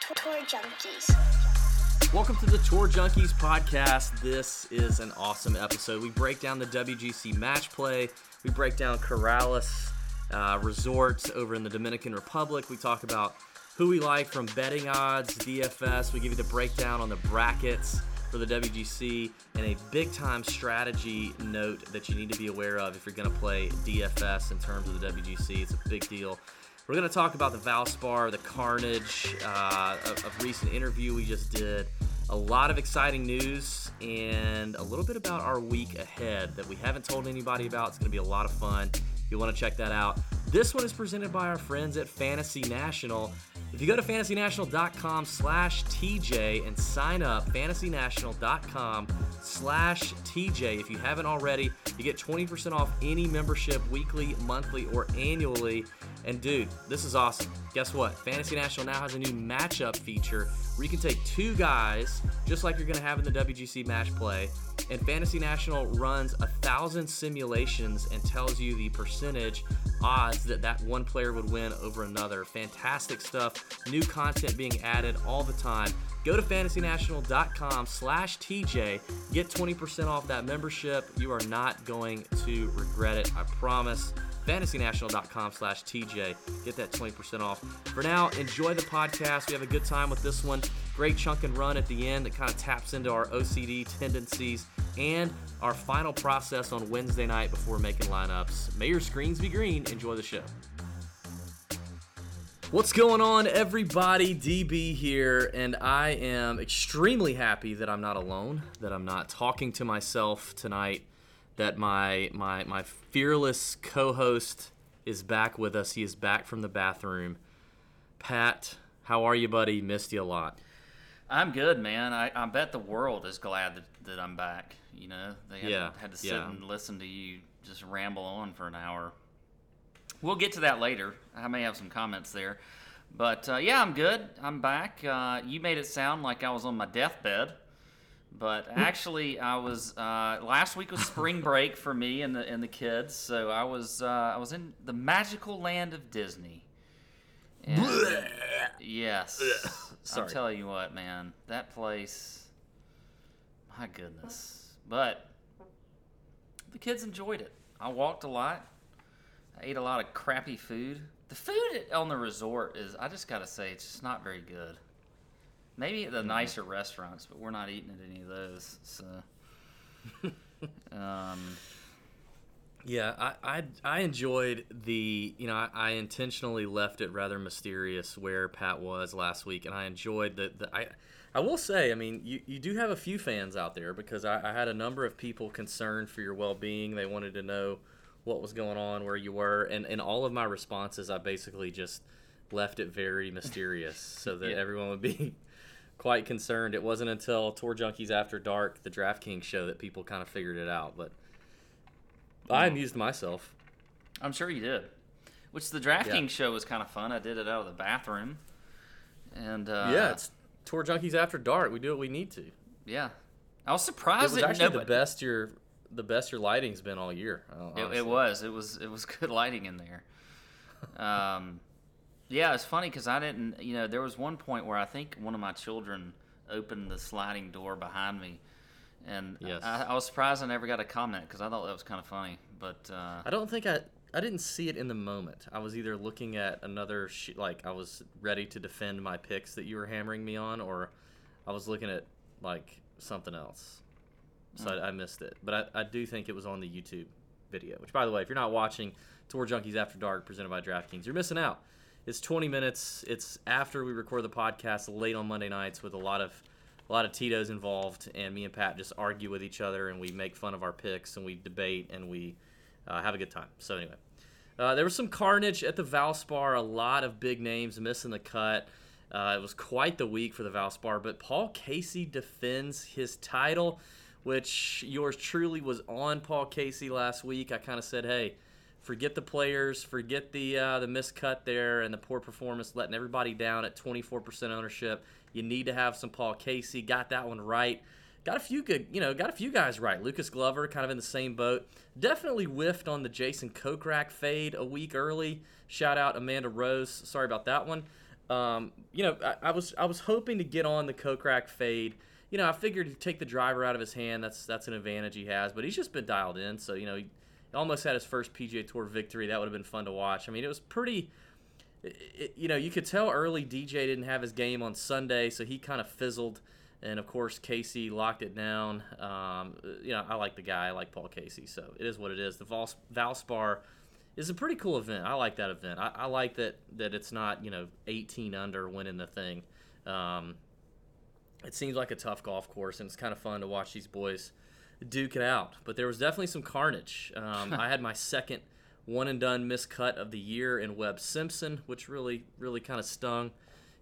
Tour Junkies. Welcome to the Tour Junkies podcast. This is an awesome episode. We break down the WGC match play. We break down Corales uh, Resorts over in the Dominican Republic. We talk about who we like from betting odds, DFS. We give you the breakdown on the brackets for the WGC and a big time strategy note that you need to be aware of if you're going to play DFS in terms of the WGC. It's a big deal. We're going to talk about the Valspar, the carnage, uh, a recent interview we just did, a lot of exciting news, and a little bit about our week ahead that we haven't told anybody about. It's going to be a lot of fun. You'll want to check that out. This one is presented by our friends at Fantasy National. If you go to fantasynational.com slash TJ and sign up, fantasynational.com slash TJ. If you haven't already, you get 20% off any membership weekly, monthly, or annually. And dude, this is awesome. Guess what? Fantasy National now has a new matchup feature where you can take two guys, just like you're going to have in the WGC match play, and Fantasy National runs a thousand simulations and tells you the percentage odds that that one player would win over another. Fantastic stuff. New content being added all the time. Go to fantasynational.com slash TJ. Get 20% off that membership. You are not going to regret it. I promise fantasynational.com slash TJ. Get that 20% off. For now, enjoy the podcast. We have a good time with this one. Great chunk and run at the end that kind of taps into our OCD tendencies and our final process on Wednesday night before making lineups. May your screens be green. Enjoy the show. What's going on, everybody? DB here, and I am extremely happy that I'm not alone, that I'm not talking to myself tonight that my my my fearless co-host is back with us. He is back from the bathroom. Pat, how are you, buddy? Missed you a lot. I'm good, man. I, I bet the world is glad that, that I'm back. You know, they had, Yeah, had to sit yeah. and listen to you just ramble on for an hour. We'll get to that later. I may have some comments there. But uh, yeah, I'm good. I'm back. Uh, you made it sound like I was on my deathbed. But actually, I was uh, last week was spring break for me and the and the kids, so I was uh, I was in the magical land of Disney. And, yes, I'll Sorry. tell you what, man, that place, my goodness. But the kids enjoyed it. I walked a lot. I ate a lot of crappy food. The food on the resort is, I just gotta say, it's just not very good. Maybe at the Mm-hmm. nicer restaurants, but we're not eating at any of those. So, um, Yeah, I, I I enjoyed the you know I, I intentionally left it rather mysterious where Pat was last week, and I enjoyed the, the I I will say I mean you, you do have a few fans out there because I, I had a number of people concerned for your well being. They wanted to know what was going on, where you were, and in all of my responses, I basically just left it very mysterious so that Yeah. everyone would be quite concerned. It wasn't until Tour Junkies After Dark, the DraftKings show, that people kind of figured it out, but. I amused myself. I'm sure you did. Which the DraftKings show was kind of fun. I did it out of the bathroom, and uh, yeah, it's Tour Junkies After Dark. We do what we need to. Yeah. I was surprised It was that actually nobody, the best your the best your lighting's been all year. It, it was. It was. It was good lighting in there. Um, yeah, it's funny because I didn't. You know, there was one point where I think one of my children opened the sliding door behind me, and Yes. I, I was surprised I never got a comment because I thought that was kind of funny. But uh, I don't think I I didn't see it in the moment. I was either looking at another sh- like I was ready to defend my picks that you were hammering me on, or I was looking at like something else. So I, I missed it. But I, I do think it was on the YouTube video. Which, by the way, if you're not watching Tour Junkies After Dark presented by DraftKings, you're missing out. It's 20 minutes. It's after we record the podcast late on Monday nights with a lot of a lot of Tito's involved, and me and Pat just argue with each other, and we make fun of our picks, and we debate, and we uh, have a good time. So anyway, uh, there was some carnage at the Valspar. A lot of big names missing the cut. Uh, it was quite the week for the Valspar, but Paul Casey defends his title, which yours truly was on Paul Casey last week. I kind of said, hey, forget the players, forget the uh, the miscut there and the poor performance, letting everybody down at 24% ownership. You need to have some Paul Casey. Got that one right. Got a few good, you know, got a few guys right. Lucas Glover, kind of in the same boat. Definitely whiffed on the Jason Kokrak fade a week early. Shout out Amanda Rose. Sorry about that one. Um, you know, I, I was I was hoping to get on the Kokrak fade. You know, I figured take the driver out of his hand. That's that's an advantage he has. But he's just been dialed in. So you know, he almost had his first PGA Tour victory. That would have been fun to watch. I mean, it was pretty. It, you know, you could tell early DJ didn't have his game on Sunday, so he kind of fizzled. And of course, Casey locked it down. Um, you know, I like the guy. I like Paul Casey, so it is what it is. The Val, Valspar is a pretty cool event. I like that event. I, I like that that it's not you know 18 under winning the thing. Um, it seems like a tough golf course, and it's kind of fun to watch these boys duke it out. But there was definitely some carnage. Um, I had my second one and done miscut of the year in Webb Simpson, which really really kind of stung.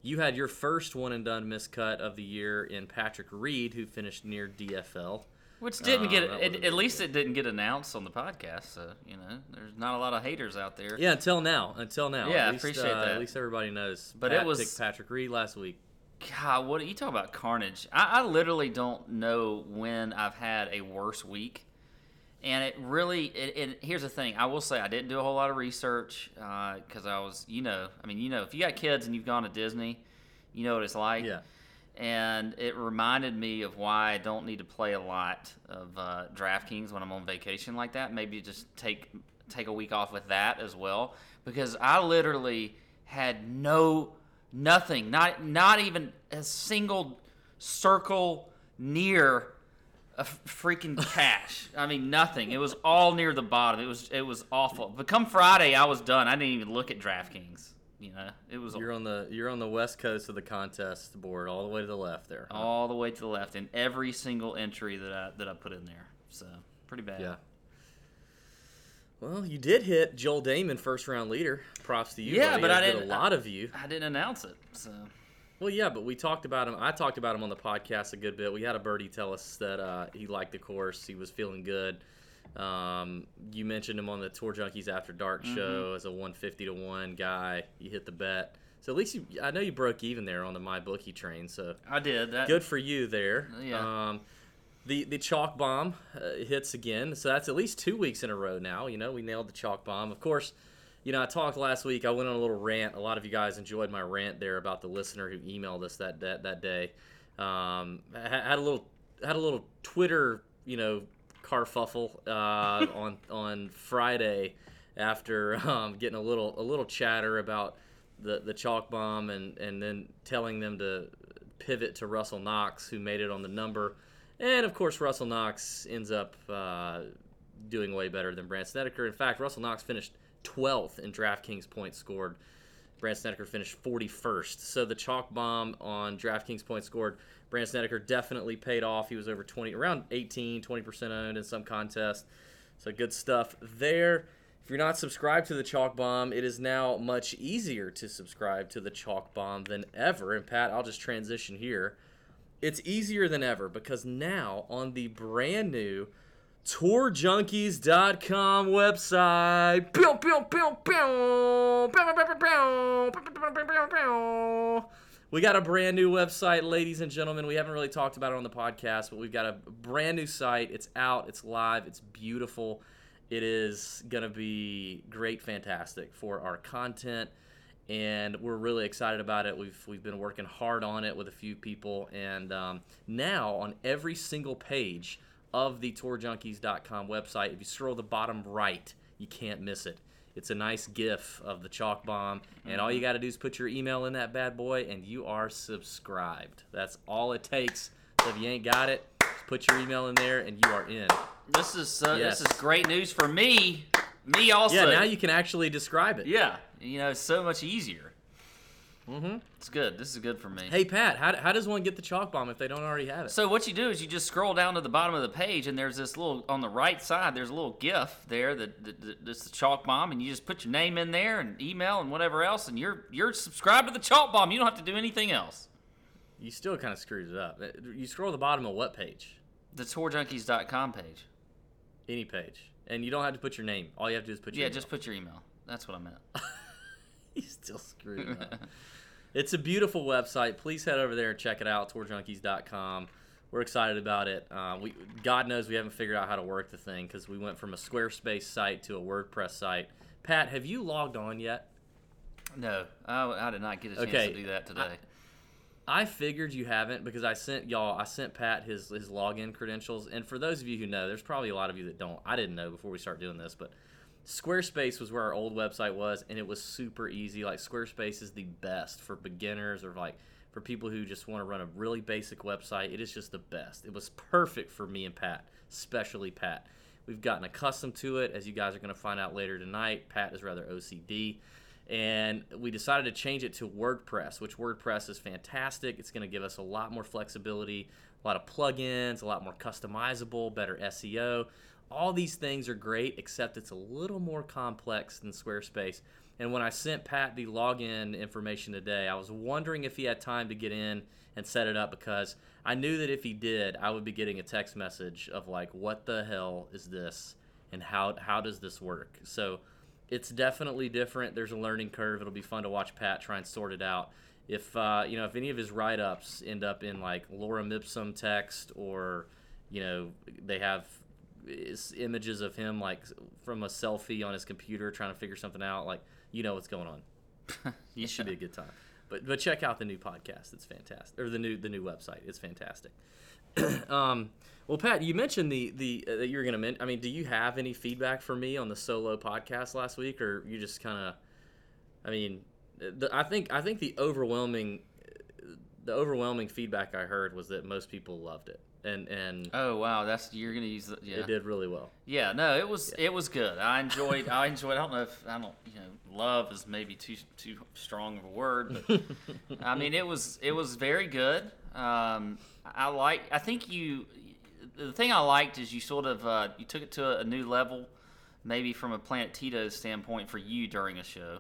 You had your first one and done miscut of the year in Patrick Reed, who finished near DFL. Which didn't Uh, get at, would've at least it didn't get announced on the podcast. So you know, there's not a lot of haters out there. Yeah, until now. Until now. Yeah, I at least, appreciate uh, that. At least everybody knows. But it Pat was- picked Patrick Reed last week. God, what you talk about carnage? I, I literally don't know when I've had a worse week, and it really. It, it here's the thing. I will say I didn't do a whole lot of research because I was, you know, I mean, you know, if you got kids and you've gone to Disney, you know what it's like. Yeah. And it reminded me of why I don't need to play a lot of uh, DraftKings when I'm on vacation like that. Maybe just take take a week off with that as well, because I literally had no nothing, not not even a single circle near a freaking cash. I mean, nothing. It was all near the bottom. It was it was awful. But come Friday, I was done. I didn't even look at DraftKings. You know, it was You're on the you're on the west coast of the contest board, all the way to the left there. huh? all the way to the left in every single entry that I that I put in there. So pretty bad. Yeah. Well, you did hit Joel Dahmen first round leader. Props to you. Yeah, buddy. but I did didn't- A lot of you. I didn't announce it. So Well, yeah, but we talked about him. I talked about him on the podcast a good bit. We had a birdie tell us that uh, he liked the course. He was feeling good. Um, you mentioned him on the Tour Junkies After Dark Mm-hmm. show as a 150 to one guy. You hit the bet. So at least you, I know you broke even there on the MyBookie train. So I did that. good for you there. Yeah. Um, the the chalk bomb uh, hits again, so that's at least two weeks in a row now. You know, we nailed the chalk bomb. Of course, you know I talked last week. I went on a little rant. A lot of you guys enjoyed my rant there about the listener who emailed us that that, that day. Um, ha- had a little had a little Twitter, you know, carfuffle uh, on on Friday after um, getting a little a little chatter about the the chalk bomb and and then telling them to pivot to Russell Knox, who made it on the number. And of course, Russell Knox ends up uh, doing way better than Brandt Snedeker. In fact, Russell Knox finished 12th in DraftKings points scored. Brandt Snedeker finished 41st. So the chalk bomb on DraftKings points scored, Brandt Snedeker definitely paid off. He was over 20, around 18, 20% owned in some contest. So good stuff there. If you're not subscribed to the Chalk Bomb, it is now much easier to subscribe to the Chalk Bomb than ever. And Pat, I'll just transition here. It's easier than ever because now on the brand new tourjunkies.com website, we got a brand new website, ladies and gentlemen. We haven't really talked about it on the podcast, but we've got a brand new site. It's out, it's live, it's beautiful. It is going to be great, fantastic for our content and we're really excited about it. We've we've been working hard on it with a few people, and um, now on every single page of the TourJunkies.com website, if you scroll the bottom right, you can't miss it. It's a nice GIF of the chalk bomb, and all you got to do is put your email in that bad boy, and you are subscribed. That's all it takes. So if you ain't got it, put your email in there, and you are in. This is uh, Yes. this is great news for me. Me also. Yeah, now you can actually describe it. Yeah, you know, it's so much easier. Mhm. It's good. This is good for me. Hey Pat, how, how does one get the chalk bomb if they don't already have it? So what you do is you just scroll down to the bottom of the page, and there's this little on the right side. There's a little GIF there that, that, that that's the chalk bomb, and you just put your name in there and email and whatever else, and you're you're subscribed to the chalk bomb. You don't have to do anything else. You still kind of screwed it up. You scroll to the bottom of what page? The tourjunkies.com page. Any page. And you don't have to put your name. All you have to do is put your Yeah, email. just put your email. That's what I meant. you still screwed up. it's a beautiful website. Please head over there and check it out, tourjunkies.com. We're excited about it. Uh, we God knows we haven't figured out how to work the thing because we went from a Squarespace site to a WordPress site. Pat, have you logged on yet? No, I, I did not get a chance Okay, to do that today. I figured you haven't because I sent y'all. I sent Pat his his login credentials, and for those of you who know, there's probably a lot of you that don't. I didn't know before we start doing this, but Squarespace was where our old website was, and it was super easy. Like Squarespace is the best for beginners or like for people who just want to run a really basic website. It is just the best. It was perfect for me and Pat, especially Pat. We've gotten accustomed to it, as you guys are going to find out later tonight. Pat is rather OCD and we decided to change it to WordPress, which WordPress is fantastic. It's going to give us a lot more flexibility, a lot of plugins, a lot more customizable, better SEO. All these things are great, except it's a little more complex than Squarespace. And when I sent Pat the login information today, I was wondering if he had time to get in and set it up because I knew that if he did, I would be getting a text message of like, "What the hell is this?" and how how does this work? So it's definitely different. There's a learning curve. It'll be fun to watch Pat try and sort it out. If uh, you know, if any of his write-ups end up in like Lorem Ipsum text, or you know, they have images of him like from a selfie on his computer trying to figure something out, like you know what's going on. You It should be a good time. But but check out the new podcast. It's fantastic. Or the new the new website. It's fantastic. um, well, Pat, you mentioned the the uh, that you were gonna. Men- I mean, do you have any feedback for me on the solo podcast last week, or you just kind of? I mean, the, I think I think the overwhelming the overwhelming feedback I heard was that most people loved it, and and Oh wow, that's you're gonna use the, yeah. it did really well. Yeah, no, it was it was good. I enjoyed I enjoyed. I don't know if I don't you know love is maybe too too strong of a word, but I mean it was it was very good. Um, I like. I think you. The thing I liked is you sort of uh, you took it to a new level, maybe from a Planet Tito standpoint for you during a show.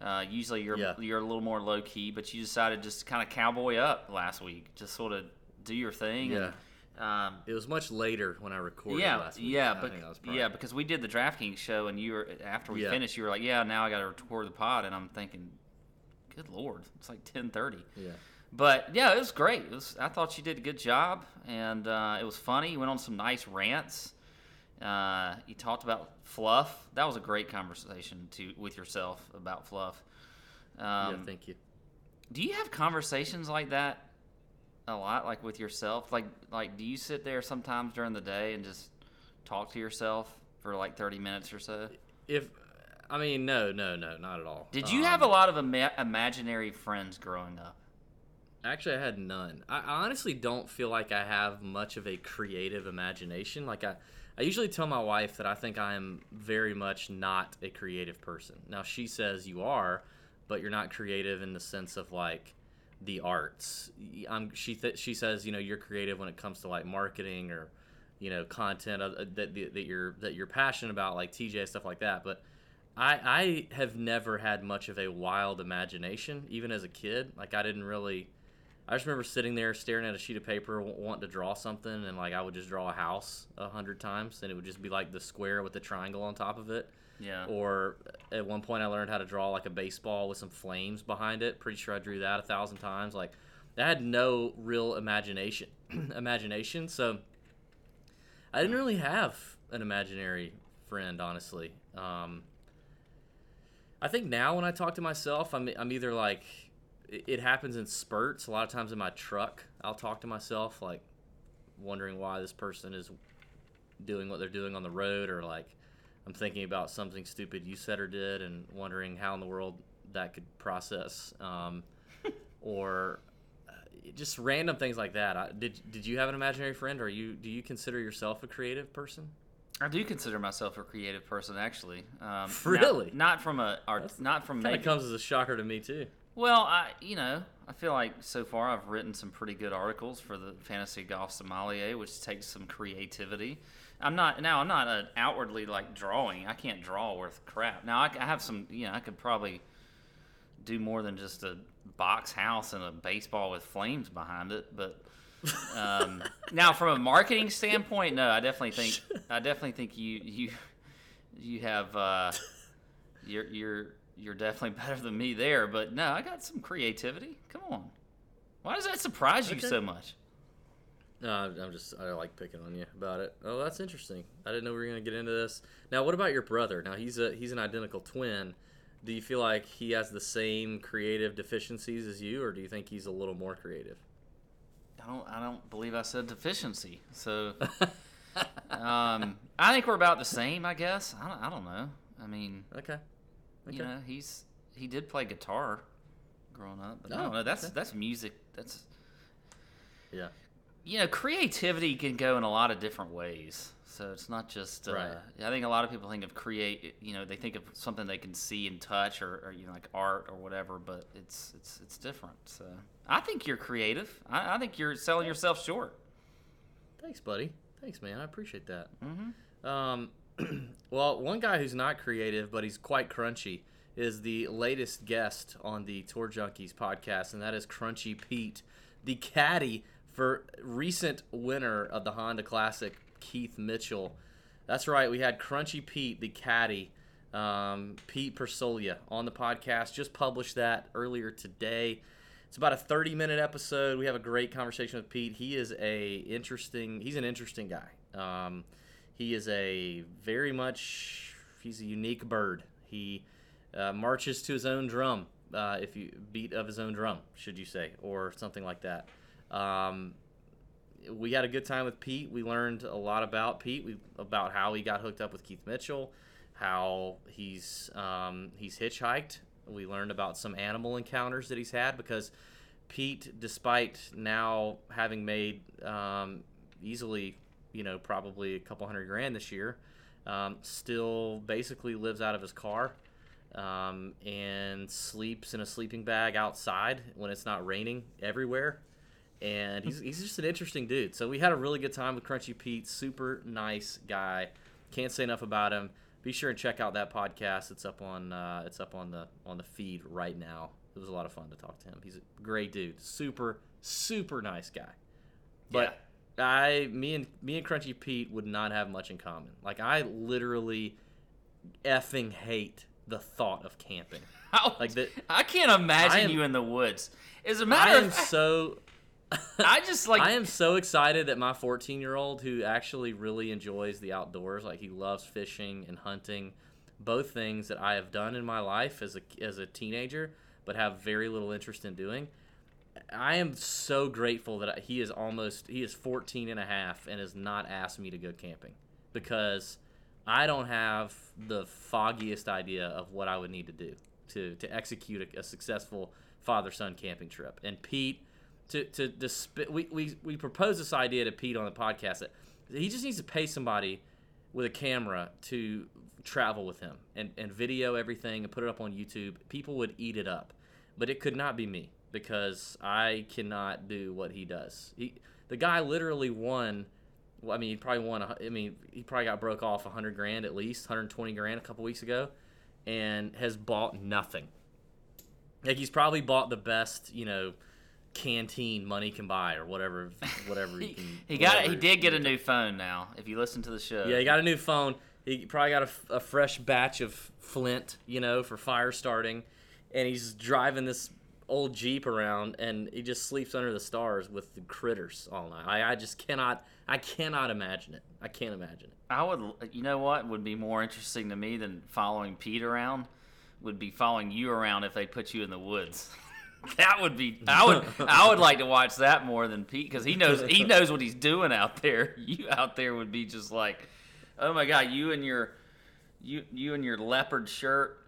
Uh, usually you're Yeah. you're a little more low key, but you decided just to kind of cowboy up last week, just sort of do your thing. Yeah. And, um, It was much later when I recorded yeah, last week. yeah, but think that was probably- yeah, because we did the DraftKings show, and you were after we Yeah. finished, you were like, "Yeah, now I got to record the pod," and I'm thinking, "Good lord, it's like 10:30." yeah. But yeah, it was great. It was, I thought you did a good job, and uh, it was funny. You went on some nice rants. Uh, you talked about fluff. That was a great conversation to with yourself about fluff. Um, yeah, thank you. do you have conversations like that a lot, like with yourself? Like, like do you sit there sometimes during the day and just talk to yourself for like thirty minutes or so? If I mean, no, no, no, not at all. Did you Um, have a lot of ima- imaginary friends growing up? Actually, I had none. I I honestly don't feel like I have much of a creative imagination. Like I, I usually tell my wife that I think I am very much not a creative person. Now she says you are, but you're not creative in the sense of like the arts. I'm, um, she th- she says you know you're creative when it comes to like marketing or you know content that, that that you're that you're passionate about like TJ stuff like that. But I I have never had much of a wild imagination even as a kid. Like I didn't really. I just remember sitting there staring at a sheet of paper, wanting to draw something, and like I would just draw a house a hundred times, and it would just be like the square with the triangle on top of it. Yeah. Or at one point, I learned how to draw like a baseball with some flames behind it. Pretty sure I drew that a thousand times. Like I had no real imagination, imagination. So I didn't really have an imaginary friend, honestly. Um, I think now when I talk to myself, I'm I'm either like it happens in spurts. A lot of times in my truck, I'll talk to myself, like wondering why this person is doing what they're doing on the road, or like I'm thinking about something stupid you said or did, and wondering how in the world that could process, um, or uh, just random things like that. I, did Did you have an imaginary friend, or you do you consider yourself a creative person? I do consider myself a creative person, actually. Um, Really? Not, not from a art, That's- not from of comes as a shocker to me too. Well, I you know I feel like so far I've written some pretty good articles for the Fantasy Golf Sommelier, which takes some creativity. I'm not now I'm not an outwardly like drawing. I can't draw worth crap. Now I, I have some you know I could probably do more than just a box house and a baseball with flames behind it, but. um, now, from a marketing standpoint, no, I definitely think I definitely think you you you have uh, you're you're you're definitely better than me there. But no, I got some creativity. Come on, why does that surprise you Okay. so much? No, I'm just I like picking on you about it. Oh, that's interesting. I didn't know we were gonna get into this. Now, what about your brother? Now he's a he's an identical twin. Do you feel like he has the same creative deficiencies as you, or do you think he's a little more creative? I don't. I don't believe I said deficiency. So, um, I think we're about the same. I guess. I don't, I don't know. I mean, Okay. Okay. you know, he's he did play guitar growing up, but I Oh, don't know. That's okay. that's music. That's Yeah. You know, creativity can go in a lot of different ways. So it's not just. Uh, Right. I think a lot of people think of create. You know, they think of something they can see and touch, or, or you know, like art or whatever. But it's it's it's different. So I think you're creative. I, I think you're selling yourself short. Thanks, buddy. Thanks, man. I appreciate that. Mm-hmm. Um, well, one guy who's not creative, but he's quite crunchy, is the latest guest on the Tour Junkies podcast, and that is Crunchy Pete, the caddy for recent winner of the Honda Classic, Keith Mitchell. That's right, we had Crunchy Pete, the caddy, um, Pete Persolia, on the podcast. Just published that earlier today. It's about a 30 minute episode. We have a great conversation with Pete. He is a interesting. He's an interesting guy. Um, he is a very much. He's a unique bird. He uh, marches to his own drum. Uh, if you beat of his own drum, should you say, or something like that. Um, we had a good time with Pete. We learned a lot about Pete. We about how he got hooked up with Keith Mitchell, how he's um, he's hitchhiked. We learned about some animal encounters that he's had because Pete, despite now having made um, easily, you know, probably a couple hundred grand this year, um, still basically lives out of his car um, and sleeps in a sleeping bag outside when it's not raining everywhere. And he's, he's just an interesting dude. So we had a really good time with Crunchy Pete. Super nice guy. Can't say enough about him. Be sure and check out that podcast. It's up on uh, it's up on the on the feed right now. It was a lot of fun to talk to him. He's a great dude. Super super nice guy. But I me and me and Crunchy Pete would not have much in common. Like I literally effing hate the thought of camping. How, Like that- I can't imagine I am- you in the woods. As a matter am of fact, so I just like I am so excited that my 14 year old, who actually really enjoys the outdoors, like he loves fishing and hunting, both things that I have done in my life as a, as a teenager, but have very little interest in doing. I am so grateful that he is almost, he is 14 and a half and has not asked me to go camping because I don't have the foggiest idea of what I would need to do to, to execute a, a successful father son camping trip. And Pete, to to disp- we, we we proposed this idea to Pete on the podcast that he just needs to pay somebody with a camera to travel with him and, and video everything and put it up on YouTube. People would eat it up, but it could not be me because I cannot do what he does. He the guy literally won. Well, I mean, he probably won. I mean, he probably got broke off hundred grand at least, hundred twenty grand a couple weeks ago, and has bought nothing. Like he's probably bought the best, you know, canteen money can buy or whatever, whatever he can. he got he did get a new phone now. If you listen to the show, yeah, he got a new phone. He probably got a fresh batch of Flint, you know, for fire starting, and he's driving this old Jeep around, and he just sleeps under the stars with the critters all night. I, I just cannot, I cannot imagine it. I can't imagine it. I would. You know what would be more interesting to me than following Pete around? Would be following you around if they put you in the woods. that would be. I would. I would like to watch that more than Pete because he knows he knows what he's doing out there. You out there would be just like, oh my god, you and your, you you and your leopard shirt.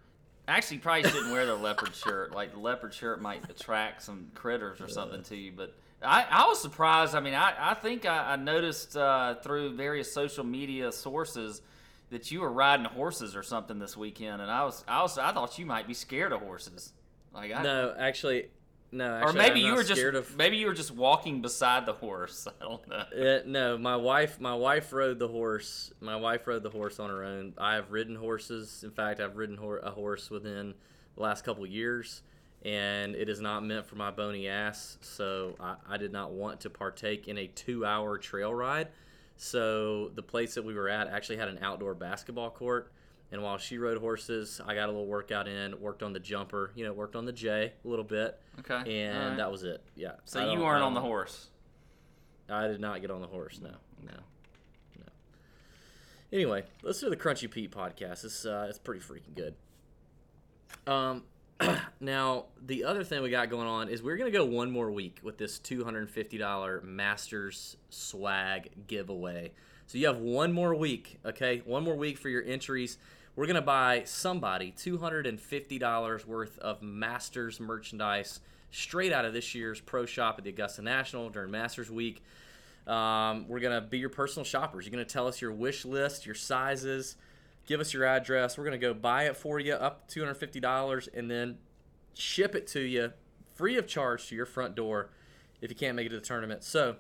Actually, probably shouldn't wear the leopard shirt. Like the leopard shirt might attract some critters or something to you. But I, I was surprised. I mean, I, I think I, I noticed uh, through various social media sources that you were riding horses or something this weekend, and I was I was I thought you might be scared of horses. Like I, No, actually, no. or maybe you were just of. maybe you were just walking beside the horse. I don't know. No, my wife. My wife rode the horse. My wife rode the horse on her own. I have ridden horses. In fact, I've ridden hor- a horse within the last couple years, and it is not meant for my bony ass. So I, I did not want to partake in a two-hour trail ride. So the place that we were at actually had an outdoor basketball court. And while she rode horses, I got a little workout in, worked on the jumper, you know, worked on the J a little bit, Okay, and right. that was it. Yeah. So you weren't on the horse. I did not get on the horse. No, no, no. Anyway, let's do the Crunchy Pete podcast. It's uh, it's pretty freaking good. Um, now the other thing we got going on is we're gonna go one more week with this two hundred and fifty dollar Masters swag giveaway. So you have one more week, okay? One more week for your entries. We're gonna buy somebody two hundred and fifty dollars worth of Masters merchandise straight out of this year's pro shop at the Augusta National during Masters Week. Um, we're gonna be your personal shoppers. You're gonna tell us your wish list, your sizes, give us your address. We're gonna go buy it for you, up two hundred fifty dollars, and then ship it to you free of charge to your front door if you can't make it to the tournament. So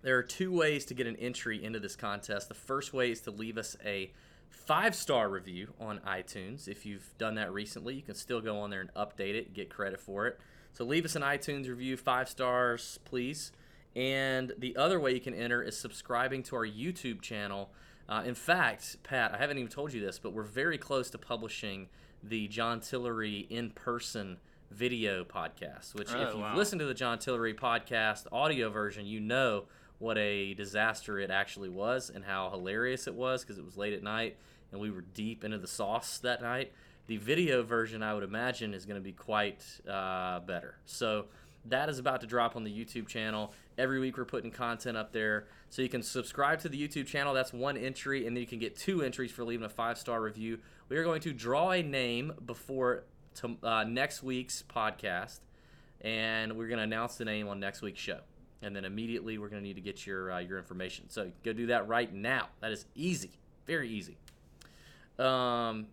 there are two ways to get an entry into this contest. The first way is to leave us a five star review on iTunes. If you've done that recently, you can still go on there and update it, get credit for it. So leave us an iTunes review, five stars, please. And the other way you can enter is subscribing to our YouTube channel. Uh, in fact, Pat, I haven't even told you this, but we're very close to publishing the John Tillery in person video podcast. Which, Oh, if you've wow. listened to the John Tillery podcast audio version, you know what a disaster it actually was and how hilarious it was because it was late at night and we were deep into the sauce that night. The video version, I would imagine, is going to be quite uh, better. So that is about to drop on the YouTube channel. Every week we're putting content up there. So you can subscribe to the YouTube channel. That's one entry, and then you can get two entries for leaving a five star review. We are going to draw a name before to, uh, next week's podcast, and we're going to announce the name on next week's show. And then immediately we're going to need to get your uh, your information. So go do that right now. That is easy, very easy. Um,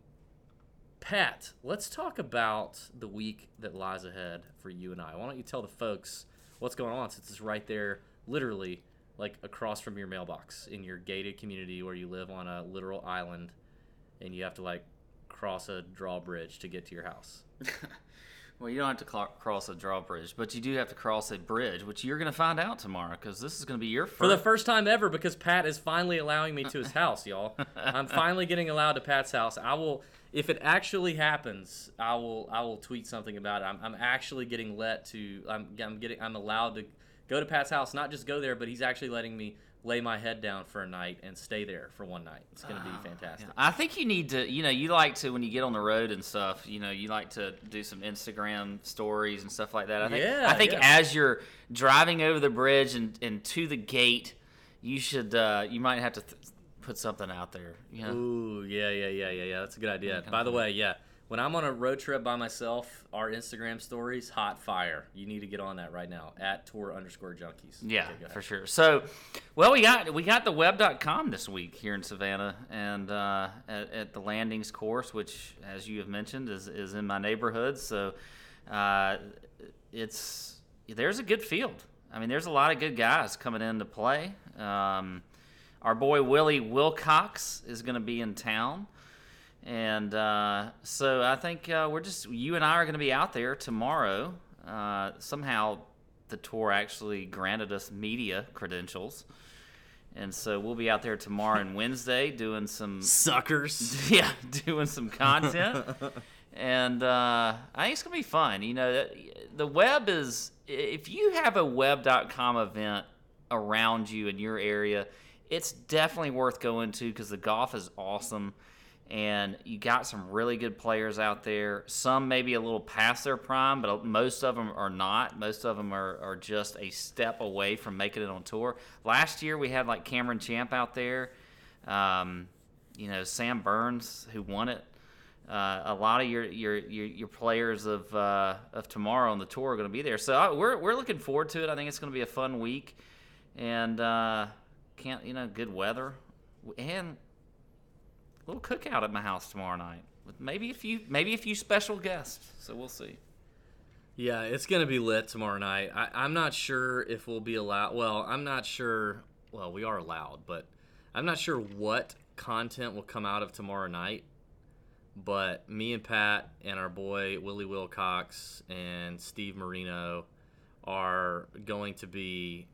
Pat, let's talk about the week that lies ahead for you and I. Why don't you tell the folks what's going on since it's right there, literally, like across from your mailbox in your gated community where you live on a literal island and you have to like cross a drawbridge to get to your house. Well, you don't have to cl- cross a drawbridge, but you do have to cross a bridge, which you're going to find out tomorrow because this is going to be your first. For the first time ever, because Pat is finally allowing me to his house, y'all. I'm finally getting allowed to Pat's house. I will, if it actually happens, I will, I will tweet something about it. I'm, I'm actually getting let to, I'm, I'm getting, I'm allowed to go to Pat's house. Not just go there, but he's actually letting me lay my head down for a night and stay there for one night. It's gonna be fantastic. I think you need to, you know, you like to when you get on the road and stuff, you know, you like to do some Instagram stories and stuff like that. I think, Yeah, I think yeah. as you're driving over the bridge and, and to the gate, you should, uh, you might have to th- put something out there. You know, Ooh, yeah, yeah, yeah, yeah, yeah. That's a good idea. By the way, yeah, when I'm on a road trip by myself, our Instagram stories hot fire. You need to get on that right now at tour underscore junkies. Yeah, Okay, for sure. So, well, we got we got the web.com this week here in Savannah and uh, at, at the landings course, which, as you have mentioned, is, is in my neighborhood. So, uh, it's there's a good field. I mean, there's a lot of good guys coming in to play. Um, our boy Willie Wilcox is going to be in town. And uh, so I think uh, we're just you and I are going to be out there tomorrow. Uh, somehow the tour actually granted us media credentials, and so we'll be out there tomorrow and Wednesday doing some Suckers. yeah doing some content. and uh, I think it's gonna be fun. You know, the- the web is if you have a web.com event around you in your area, it's definitely worth going to because the golf is awesome. And you got some really good players out there. Some maybe a little past their prime, but most of them are not. Most of them are, are just a step away from making it on tour. Last year we had like Cameron Champ out there. Um, you know, Sam Burns who won it. Uh, a lot of your your your, your players of uh, of tomorrow on the tour are going to be there. So I, we're we're looking forward to it. I think it's going to be a fun week, and uh, can't you know good weather and little cookout at my house tomorrow night with maybe a few maybe a few special guests. So we'll see. Yeah, it's gonna be lit tomorrow night. I, I'm not sure if we'll be allowed. Well, I'm not sure. Well, we are allowed, but I'm not sure what content will come out of tomorrow night. But me and Pat and our boy Willie Wilcox and Steve Marino are going to be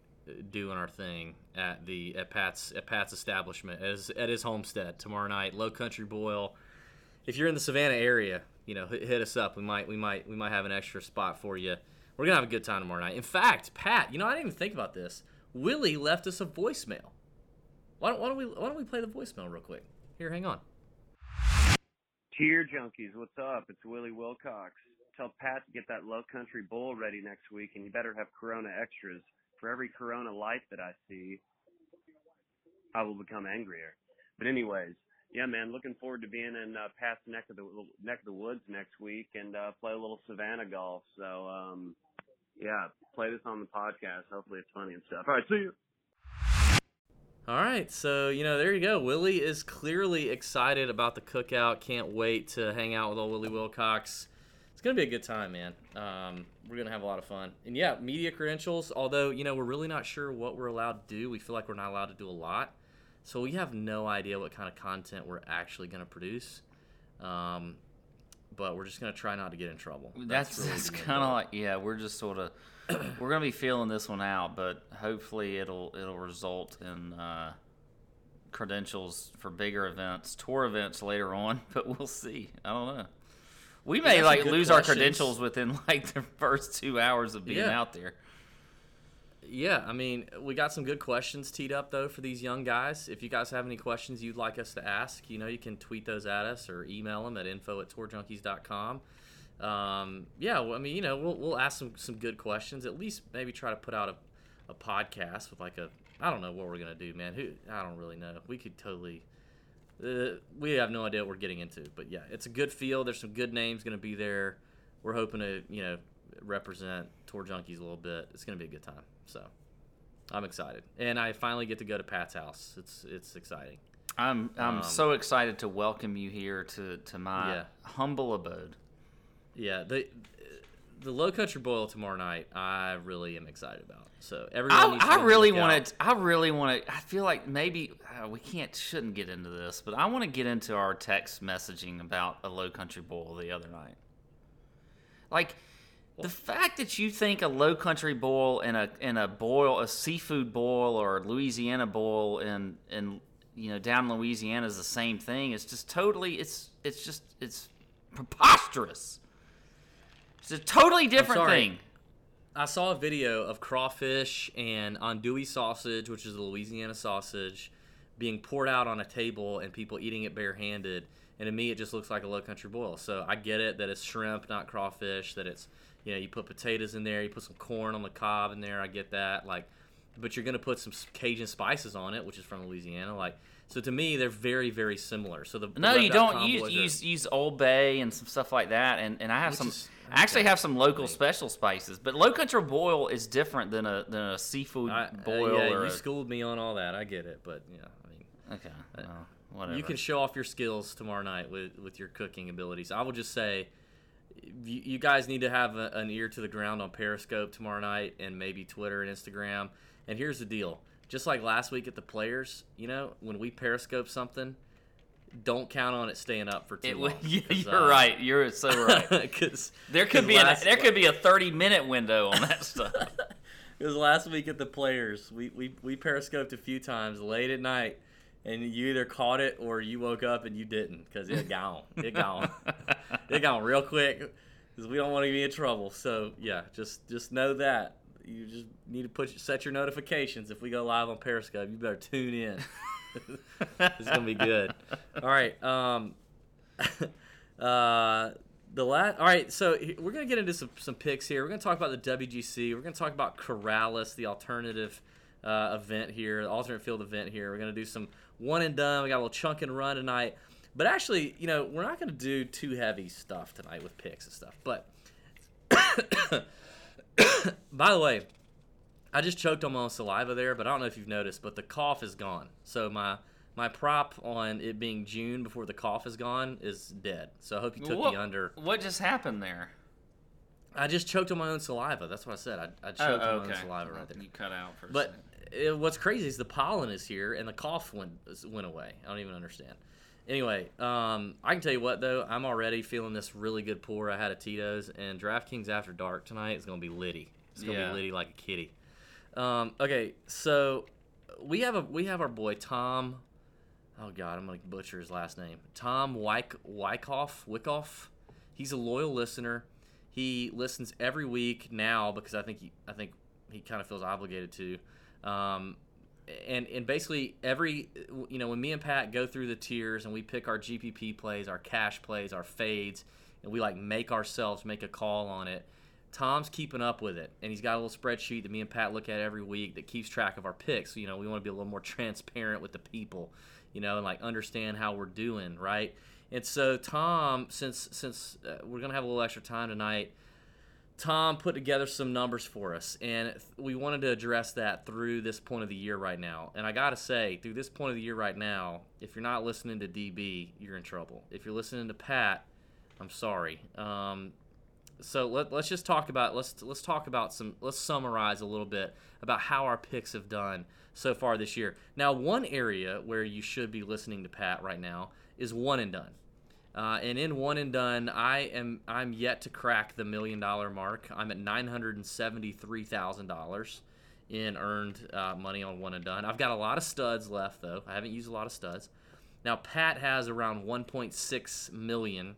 doing our thing at the at Pat's at Pat's establishment as at his homestead tomorrow night. Low Country Boil. If you're in the Savannah area, you know, hit, us up. We might we might we might have an extra spot for you. We're gonna have a good time tomorrow night. In fact, Pat, you know, I didn't even think about this. Willie left us a voicemail. Why don't, why don't we why don't we play the voicemail real quick? Here, hang on. Cheer junkies, what's up? It's Willie Wilcox. Tell Pat to get that low country boil ready next week, and you better have Corona extras. For every Corona light that I see, I will become angrier. But anyways, yeah, man, looking forward to being in uh, Pat's neck of the neck of the woods next week and uh, play a little Savannah golf. So, um, yeah, play this on the podcast. Hopefully, it's funny and stuff. All right, see you. All right, so you know, there you go. Willie is clearly excited about the cookout. Can't wait to hang out with old Willie Wilcox. It's gonna be a good time, man. Um, we're gonna have a lot of fun. And yeah, media credentials. Although you know, we're really not sure what we're allowed to do. We feel like we're not allowed to do a lot, so we have no idea what kind of content we're actually gonna produce. Um, but we're just gonna try not to get in trouble. That's really that's the kind of like yeah, we're just sort of we're gonna be feeling this one out, but hopefully it'll it'll result in uh, credentials for bigger events, tour events later on. But we'll see. I don't know. We may like lose our credentials within like the first two hours of being Yeah. out there. Yeah, I mean, we got some good questions teed up though for these young guys. If you guys have any questions you'd like us to ask, you know, you can tweet those at us or email them at info at tourjunkies.com. Um, yeah, well, I mean, you know, we'll, we'll ask some, some good questions. At least maybe try to put out a, a podcast with like a, I don't know what we're gonna do, man. Who I don't really know. We could totally. Uh, we have no idea what we're getting into, but yeah, it's a good field. There's some good names going to be there. We're hoping to, you know, represent Tour Junkies a little bit. It's going to be a good time. So I'm excited, and I finally get to go to Pat's house. It's it's exciting. I'm I'm Um, so excited to welcome you here to to my Yeah. humble abode. Yeah, the the Low Country Boil tomorrow night. I really am excited about. So everyone, I, needs to I really want to. I really want to. I feel like maybe uh, we can't, shouldn't get into this, but I want to get into our text messaging about a low country boil the other night. Like the fact that you think a low country boil and a and a boil, a seafood boil or a Louisiana boil and and you know down in Louisiana is the same thing. It's just totally. It's it's just it's preposterous. It's a totally different thing. I saw a video of crawfish and andouille sausage, which is a Louisiana sausage, being poured out on a table and people eating it barehanded. And to me, it just looks like a low country boil. So I get it that it's shrimp, not crawfish. That it's you know you put potatoes in there, you put some corn on the cob in there. I get that. Like, but you're gonna put some Cajun spices on it, which is from Louisiana. Like, so to me, they're very very similar. So the the No, you don't use use use Old Bay and some stuff like that. And, and I have Which some. is- I actually have some local special spices, but low country boil is different than a than a seafood I- uh, boil yeah, or you a, schooled me on all that. I get it, but yeah, I mean. okay, whatever. You can show off your skills tomorrow night with, with your cooking abilities. I will just say, you, you guys need to have a, an ear to the ground on Periscope tomorrow night and maybe Twitter and Instagram. And here's the deal just like last week at the Players, you know, when we Periscope something, don't count on it staying up for too It, long. would- yeah, 'cause, you're uh, right. You're so right. Because There could be a last, there could be a 30 minute window on that stuff. Because last week at the Players, we, we, we periscoped a few times late at night, and you either caught it or you woke up and you didn't because it gone. It gone. it gone real quick because we don't want to be in trouble. So yeah, just just know that you just need to put set your notifications if we go live on Periscope. You better tune in. it's gonna be good. All right. Um. uh. The last, all right, so we're gonna get into some some picks here. We're gonna talk about the WGC. We're gonna talk about Corales, the alternative uh, event here, the alternate field event here. We're gonna do some one and done. We got a little chunk and run tonight, but actually, you know, we're not gonna do too heavy stuff tonight with picks and stuff. But by the way, I just choked on my own saliva there, but I don't know if you've noticed, but the cough is gone. So my my prop on it being June before the cough is gone is dead. So I hope you took what, the under. what just happened there? I just choked on my own saliva. That's what I said. I, I oh, choked Oh, on my own saliva right there. You cut out for a But second. it, what's crazy is the pollen is here and the cough went went away. I don't even understand. Anyway, um, I can tell you what though, I'm already feeling this really good pour. I had a Tito's and DraftKings After Dark tonight is gonna be litty. It's gonna Yeah. be litty like a kitty. Um, okay, so we have a we have our boy Tom. Oh God, I'm gonna butcher his last name. Tom Wyk Wyckoff Wickoff. He's a loyal listener. He listens every week now because I think he I think he kind of feels obligated to. Um, and and basically every you know when me and Pat go through the tiers and we pick our GPP plays, our cash plays, our fades, and we like make ourselves make a call on it. Tom's keeping up with it, and he's got a little spreadsheet that me and Pat look at every week that keeps track of our picks. You know, we want to be a little more transparent with the people, you know, and like understand how we're doing, right? And so Tom, since since uh, we're gonna have a little extra time tonight, Tom put together some numbers for us, and we wanted to address that through this point of the year right now. And I gotta say, through this point of the year right now, if you're not listening to DB, you're in trouble. If you're listening to Pat, I'm sorry. Um, so let, us just talk about let's let's talk about some let's summarize a little bit about how our picks have done so far this year. Now, one area where you should be listening to Pat right now is one and done. Uh, and in one and done, I am I'm yet to crack the million dollar mark. I'm at nine hundred and seventy three thousand dollars in earned uh, money on one and done. I've got a lot of studs left though. I haven't used a lot of studs. Now Pat has around one point six million,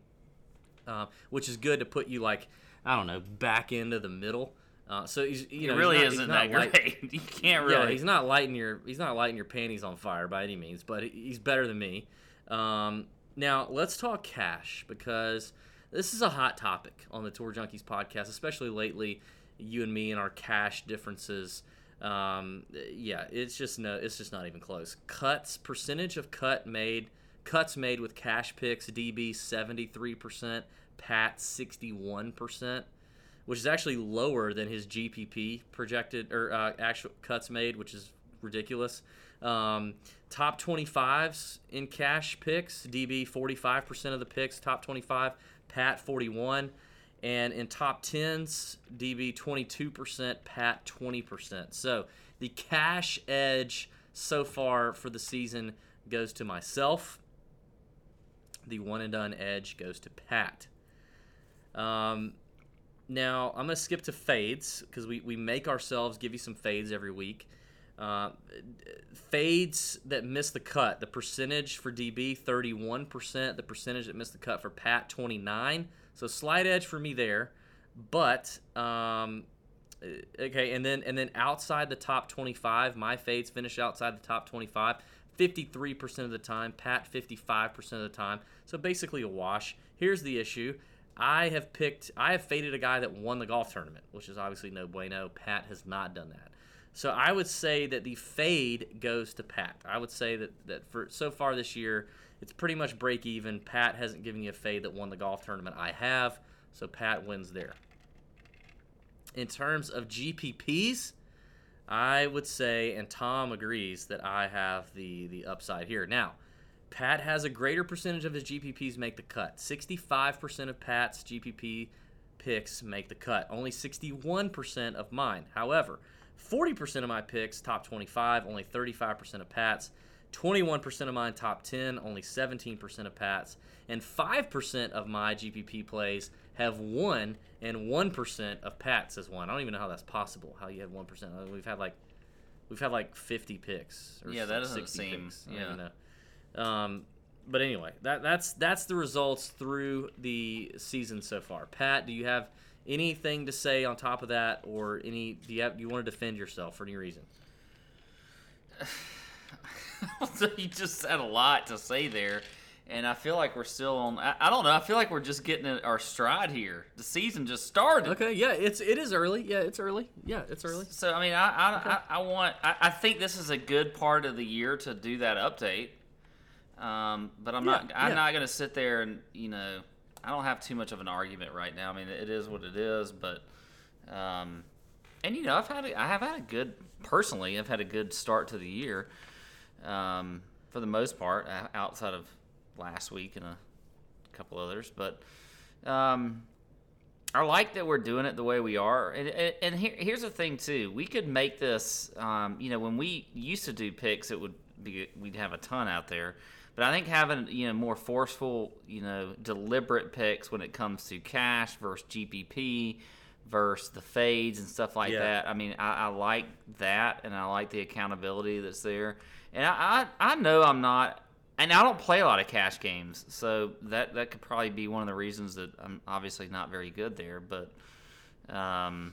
uh, which is good to put you like I don't know back into the middle. Uh, so he's you know really he's not, isn't that light- great. you can't really. yeah, he's not lighting your he's not lighting your panties on fire by any means, but he's better than me. Um, now let's talk cash because this is a hot topic on the Tour Junkies podcast, especially lately. You and me and our cash differences. Um, yeah, it's just no, it's just not even close. Cuts percentage of cut made, cuts made with cash picks. DB seventy three percent, Pat sixty one percent which is actually lower than his GPP projected or uh, actual cuts made, which is ridiculous. Um, top 25s in cash picks, DB 45% of the picks, top 25, Pat 41. And in top 10s, DB 22%, Pat 20%. So the cash edge so far for the season goes to myself. The one and done edge goes to Pat. Um, now I'm gonna skip to fades because we, we make ourselves give you some fades every week. Uh, fades that miss the cut, the percentage for DB 31%, the percentage that missed the cut for Pat 29. So slight edge for me there, but um, okay, and then and then outside the top 25, my fades finish outside the top 25. 53% of the time, Pat 55% of the time. So basically a wash. Here's the issue. I have picked, I have faded a guy that won the golf tournament, which is obviously no bueno. Pat has not done that. So I would say that the fade goes to Pat. I would say that, that for so far this year, it's pretty much break even. Pat hasn't given you a fade that won the golf tournament. I have, so Pat wins there. In terms of GPPs, I would say, and Tom agrees, that I have the the upside here. Now, Pat has a greater percentage of his GPPs make the cut. 65% of Pat's GPP picks make the cut. Only 61% of mine. However, 40% of my picks top 25, only 35% of Pat's. 21% of mine top 10, only 17% of Pat's. And 5% of my GPP plays have won, and 1% of Pat's has won. I don't even know how that's possible, how you have 1%. Uh, We've had like we've had like 50 picks. Or Yeah, that doesn't 60 seem- Picks. Yeah. Um, but anyway, that that's that's the results through the season so far. Pat, do you have anything to say on top of that, or any? Do you have, do you want to defend yourself for any reason? so you just had a lot to say there, and I feel like we're still on. I, I don't know. I feel like we're just getting in our stride here. The season just started. Okay, yeah, it's it is early. Yeah, it's early. Yeah, it's early. So I mean, I I, I, I want. I, I think this is a good part of the year to do that update. Um, but I'm not. I'm yeah. not going to sit there and you know. I don't have too much of an argument right now. I mean, it is what it is. But, um, and you know, I've had a, I have had a good personally. I've had a good start to the year. Um, for the most part, outside of last week and a couple others, but. Um, I like that we're doing it the way we are, and, and, here, here's the thing too. We could make this, um, you know, when we used to do picks, it would be we'd have a ton out there, but I think having you know more forceful, you know, deliberate picks when it comes to cash versus GPP versus the fades and stuff like Yeah. that. I mean, I, I like that, and I like the accountability that's there, and I, I I know I'm not and I don't play a lot of cash games, so that that could probably be one of the reasons that I'm obviously not very good there. But um,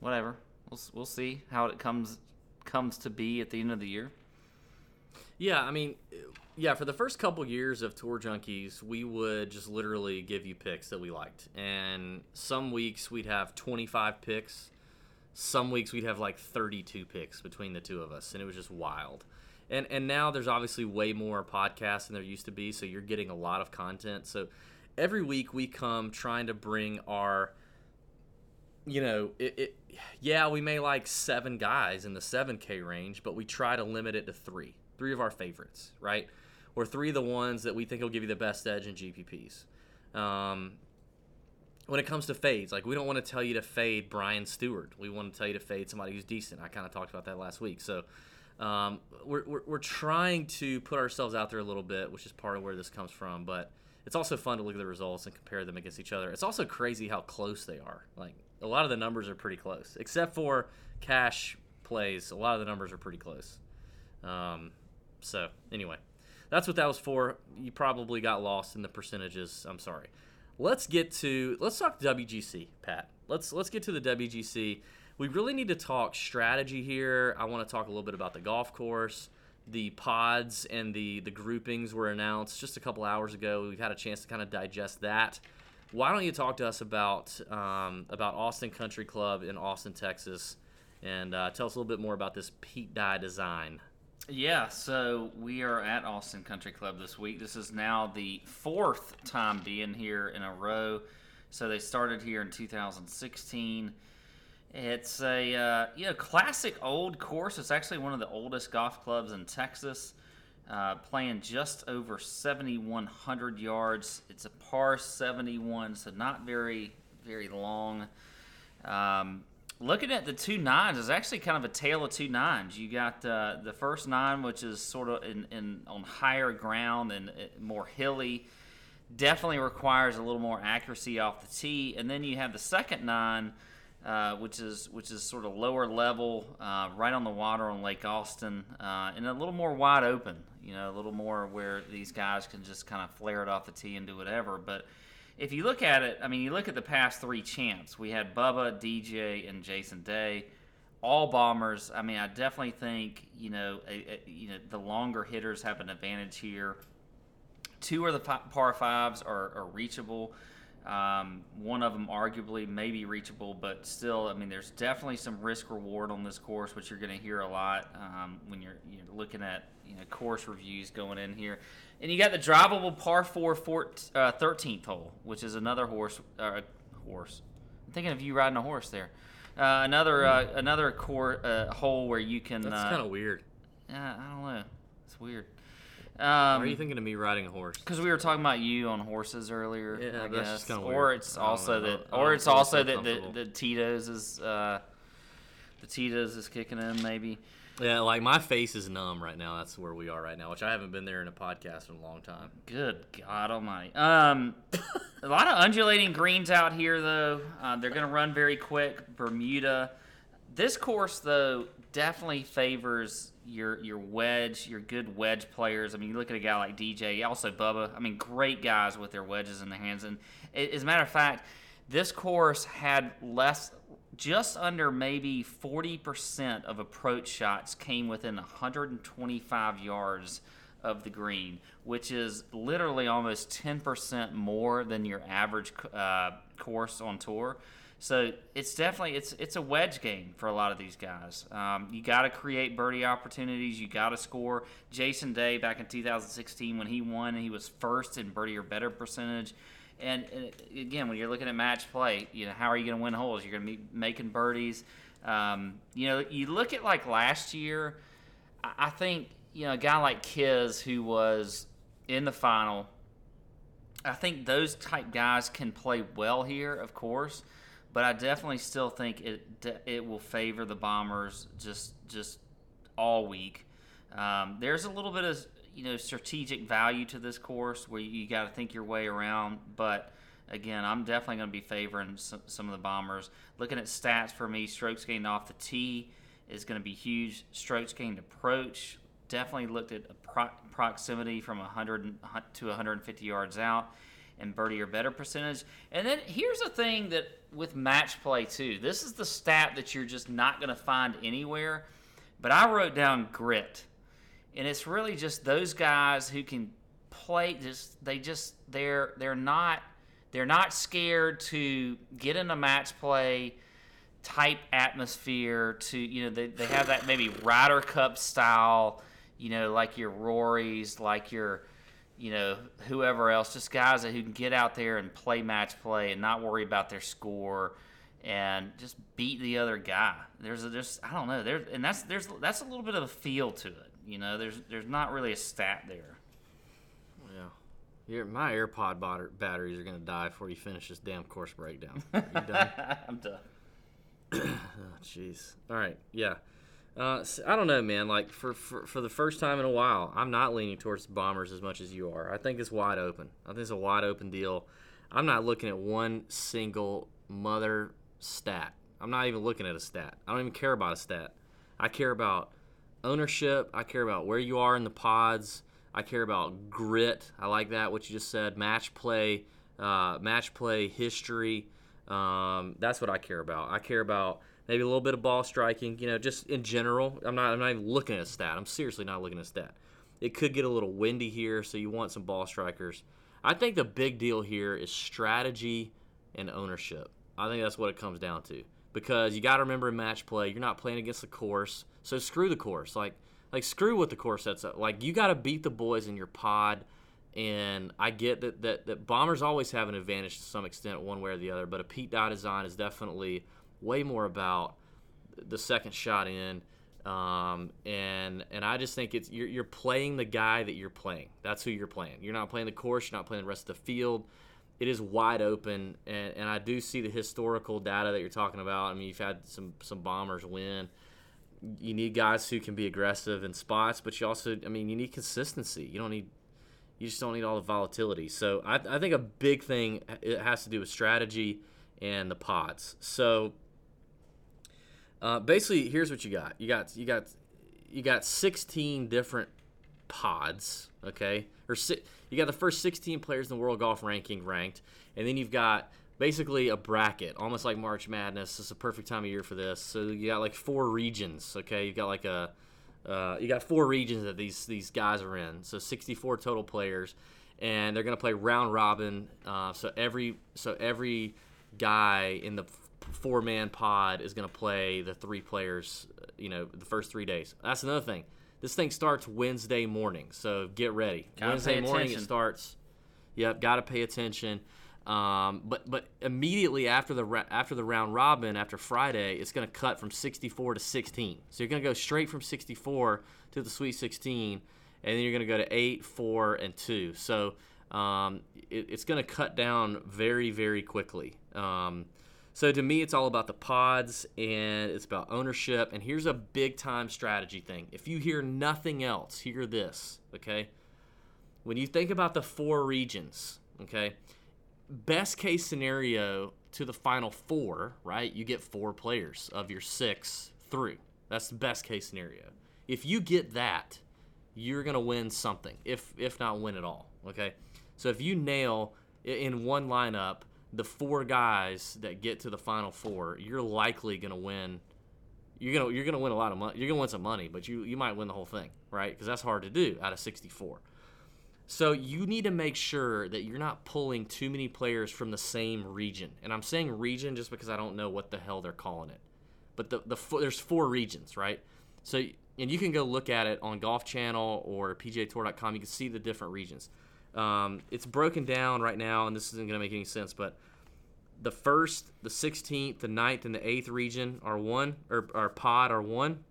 whatever, we'll we'll see how it comes comes to be at the end of the year? Yeah, I mean, yeah, for the first couple years of Tour Junkies, we would just literally give you picks that we liked. And some weeks we'd have 25 picks. Some weeks we'd have like 32 picks between the two of us, and it was just wild. And and now there's obviously way more podcasts than there used to be, so you're getting a lot of content. So every week we come trying to bring our you know, it, it yeah, we may like 7 guys in the 7k range, but we try to limit it to 3 three of our favorites, right? Or three of the ones that we think will give you the best edge in GPPs. Um, when it comes to fades, like we don't want to tell you to fade Brian Stewart. We want to tell you to fade somebody who's decent. I kind of talked about that last week. So um, we're, we're, we're trying to put ourselves out there a little bit, which is part of where this comes from. But it's also fun to look at the results and compare them against each other. It's also crazy how close they are. Like a lot of the numbers are pretty close, except for cash plays. A lot of the numbers are pretty close. Um, so anyway, that's what that was for. You probably got lost in the percentages. I'm sorry. Let's get to let's talk WGC, Pat. Let's let's get to the WGC. We really need to talk strategy here. I want to talk a little bit about the golf course. The pods and the the groupings were announced just a couple hours ago. We've had a chance to kind of digest that. Why don't you talk to us about um, about Austin Country Club in Austin, Texas, and uh, tell us a little bit more about this Pete Dye design yeah, so we are at Austin Country Club this week. This is now the fourth time being here in a row. So they started here in 2016. It's a uh, you know classic old course. It's actually one of the oldest golf clubs in Texas. Uh, playing just over 7,100 yards. It's a par 71, so not very very long. Um, looking at the two nines is actually kind of a tale of two nines. You got uh, the first nine, which is sort of in, in on higher ground and uh, more hilly, definitely requires a little more accuracy off the tee, and then you have the second nine. Uh, which is which is sort of lower level, uh, right on the water on Lake Austin, uh, and a little more wide open. You know, a little more where these guys can just kind of flare it off the tee and do whatever. But if you look at it, I mean, you look at the past three champs. We had Bubba, DJ, and Jason Day, all bombers. I mean, I definitely think you know, a, a, you know, the longer hitters have an advantage here. Two of the par fives are, are reachable. Um, one of them arguably may be reachable, but still, I mean, there's definitely some risk reward on this course, which you're going to hear a lot um, when you're, you're looking at you know course reviews going in here. And you got the drivable par 4 14th, uh, 13th hole, which is another horse. Uh, horse. I'm thinking of you riding a horse there. Uh, another uh, another core uh, hole where you can. That's uh, kind of weird. Yeah, I don't know. It's weird. Um, Why are you thinking of me riding a horse? Because we were talking about you on horses earlier. Yeah, I that's guess. just kinda Or it's also that, or it's also that the, the Tito's is uh, the Tito's is kicking in maybe. Yeah, like my face is numb right now. That's where we are right now, which I haven't been there in a podcast in a long time. Good God Almighty. Um, a lot of undulating greens out here, though. Uh, they're going to run very quick. Bermuda. This course, though, definitely favors your your wedge, your good wedge players. I mean, you look at a guy like DJ, also Bubba. I mean, great guys with their wedges in their hands. And as a matter of fact, this course had less, just under maybe 40% of approach shots came within 125 yards of the green, which is literally almost 10% more than your average uh, course on tour. So it's definitely it's it's a wedge game for a lot of these guys. Um, you got to create birdie opportunities. You got to score. Jason Day back in 2016 when he won, he was first in birdie or better percentage. And, and again, when you're looking at match play, you know how are you going to win holes? You're going to be making birdies. Um, you know, you look at like last year. I think you know a guy like Kiz who was in the final. I think those type guys can play well here, of course, but I definitely still think it it will favor the Bombers just just all week. Um, there's a little bit of you know strategic value to this course where you got to think your way around, but again, I'm definitely going to be favoring some, some of the Bombers. Looking at stats for me, strokes gained off the tee is going to be huge. Strokes gained approach definitely looked at pro- proximity from 100 to 150 yards out and birdie or better percentage. And then here's the thing that with match play too, this is the stat that you're just not going to find anywhere. But I wrote down grit, and it's really just those guys who can play. Just they just they're they're not they're not scared to get in a match play type atmosphere. To you know they they have that maybe Ryder Cup style. You know, like your Rorys, like your you know, whoever else, just guys who can get out there and play match play and not worry about their score and just beat the other guy. There's a there's I don't know there and that's there's that's a little bit of a feel to it. You know, there's there's not really a stat there. Yeah. Your, my AirPod batter- batteries are going to die before you finish this damn course breakdown. You done? I'm done. oh, jeez. All right. Yeah. Uh, s- I don't know, man. Like for, for for the first time in a while, I'm not leaning towards the Bombers as much as you are. I think it's wide open. I think it's a wide open deal. I'm not looking at one single mother stat. I'm not even looking at a stat. I don't even care about a stat. I care about ownership. I care about where you are in the pods. I care about grit. I like that what you just said. Match play, uh, match play history. Um, that's what I care about. I care about maybe a little bit of ball striking. You know, just in general. I'm not. I'm not even looking at stat. I'm seriously not looking at stat. It could get a little windy here, so you want some ball strikers. I think the big deal here is strategy and ownership. I think that's what it comes down to. Because you got to remember in match play, you're not playing against the course, so screw the course. Like, like screw what the course sets up. Like, you got to beat the boys in your pod. And I get that, that that bombers always have an advantage to some extent, one way or the other. But a Pete Dye design is definitely way more about the second shot in. Um, and and I just think it's you're, you're playing the guy that you're playing. That's who you're playing. You're not playing the course. You're not playing the rest of the field. It is wide open, and, and I do see the historical data that you're talking about. I mean, you've had some some bombers win. You need guys who can be aggressive in spots, but you also, I mean, you need consistency. You don't need, you just don't need all the volatility. So I, I think a big thing it has to do with strategy and the pots. So uh, basically, here's what you got. You got you got you got 16 different pods. Okay, or si- you got the first 16 players in the world golf ranking ranked, and then you've got basically a bracket, almost like March Madness. It's a perfect time of year for this. So you got like four regions. Okay, you got like a uh, you got four regions that these these guys are in. So 64 total players, and they're gonna play round robin. Uh, so every so every guy in the four man pod is going to play the three players, uh, you know, the first three days. That's another thing. This thing starts Wednesday morning, so get ready. Gotta Wednesday morning it starts. Yep, got to pay attention. Um, but but immediately after the after the round robin after Friday, it's going to cut from 64 to 16. So you're going to go straight from 64 to the Sweet 16, and then you're going to go to eight, four, and two. So um, it, it's going to cut down very very quickly. Um, so to me, it's all about the pods and it's about ownership. And here's a big time strategy thing. If you hear nothing else, hear this, okay? When you think about the four regions, okay, best case scenario to the final four, right? You get four players of your six through. That's the best case scenario. If you get that, you're gonna win something, if if not win it all. Okay, so if you nail in one lineup the four guys that get to the final four, you're likely gonna win. You're gonna you're gonna win a lot of money. You're gonna win some money, but you you might win the whole thing, right? Because that's hard to do out of 64. So you need to make sure that you're not pulling too many players from the same region. And I'm saying region just because I don't know what the hell they're calling it. But the the there's four regions, right? So and you can go look at it on Golf Channel or PGAtour.com. You can see the different regions. Um, it's broken down right now, and this isn't going to make any sense, but the first, the 16th, the 9th, and the 8th region are one, or, or pod are one.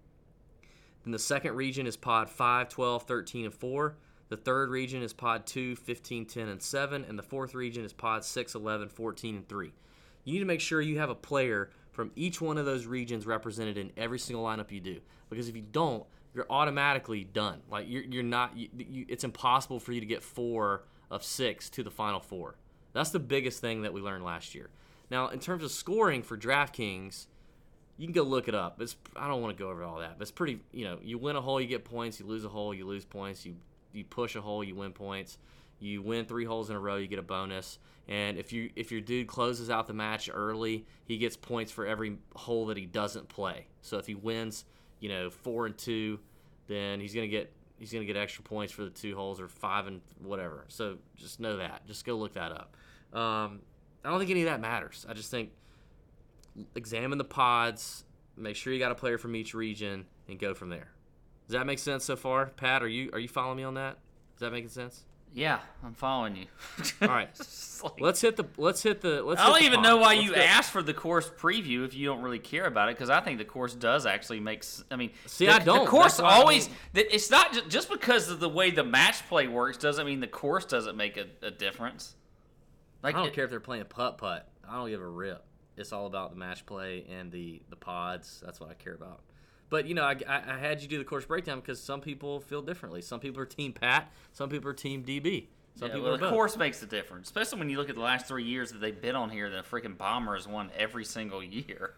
Then the second region is pod 5, 12, 13, and 4. The third region is pod 2, 15, 10, and 7. And the fourth region is pod 6, 11, 14, and 3. You need to make sure you have a player from each one of those regions represented in every single lineup you do. Because if you don't, you're automatically done. Like you're, you're not. You, you, it's impossible for you to get four of six to the final four. That's the biggest thing that we learned last year. Now, in terms of scoring for DraftKings, you can go look it up. It's I don't want to go over all that, but it's pretty. You know, you win a hole, you get points. You lose a hole, you lose points. You you push a hole, you win points. You win three holes in a row, you get a bonus. And if you if your dude closes out the match early, he gets points for every hole that he doesn't play. So if he wins, you know, four and two, then he's gonna get he's gonna get extra points for the two holes or five and whatever. So just know that. Just go look that up. Um, I don't think any of that matters. I just think examine the pods, make sure you got a player from each region, and go from there. Does that make sense so far, Pat? Are you are you following me on that? Is that making sense? Yeah, I'm following you. All right, like- let's hit the let's hit the let's. I don't even know why Let's you go. asked for the course preview if you don't really care about it, because I think the course does actually make. I mean, See, the, I don't. The course always. It's not just, just because of the way the match play works doesn't mean the course doesn't make a, a difference. Like I don't it- care if they're playing putt putt. I don't give a rip. It's all about the match play and the the pods. That's what I care about. But you know, I, I, I had you do the course breakdown because some people feel differently. Some people are team Pat. Some people are team DB. Some Yeah, people well, are the both. course makes a difference, especially when you look at the last three years that they've been on here. The freaking Bombers won every single year.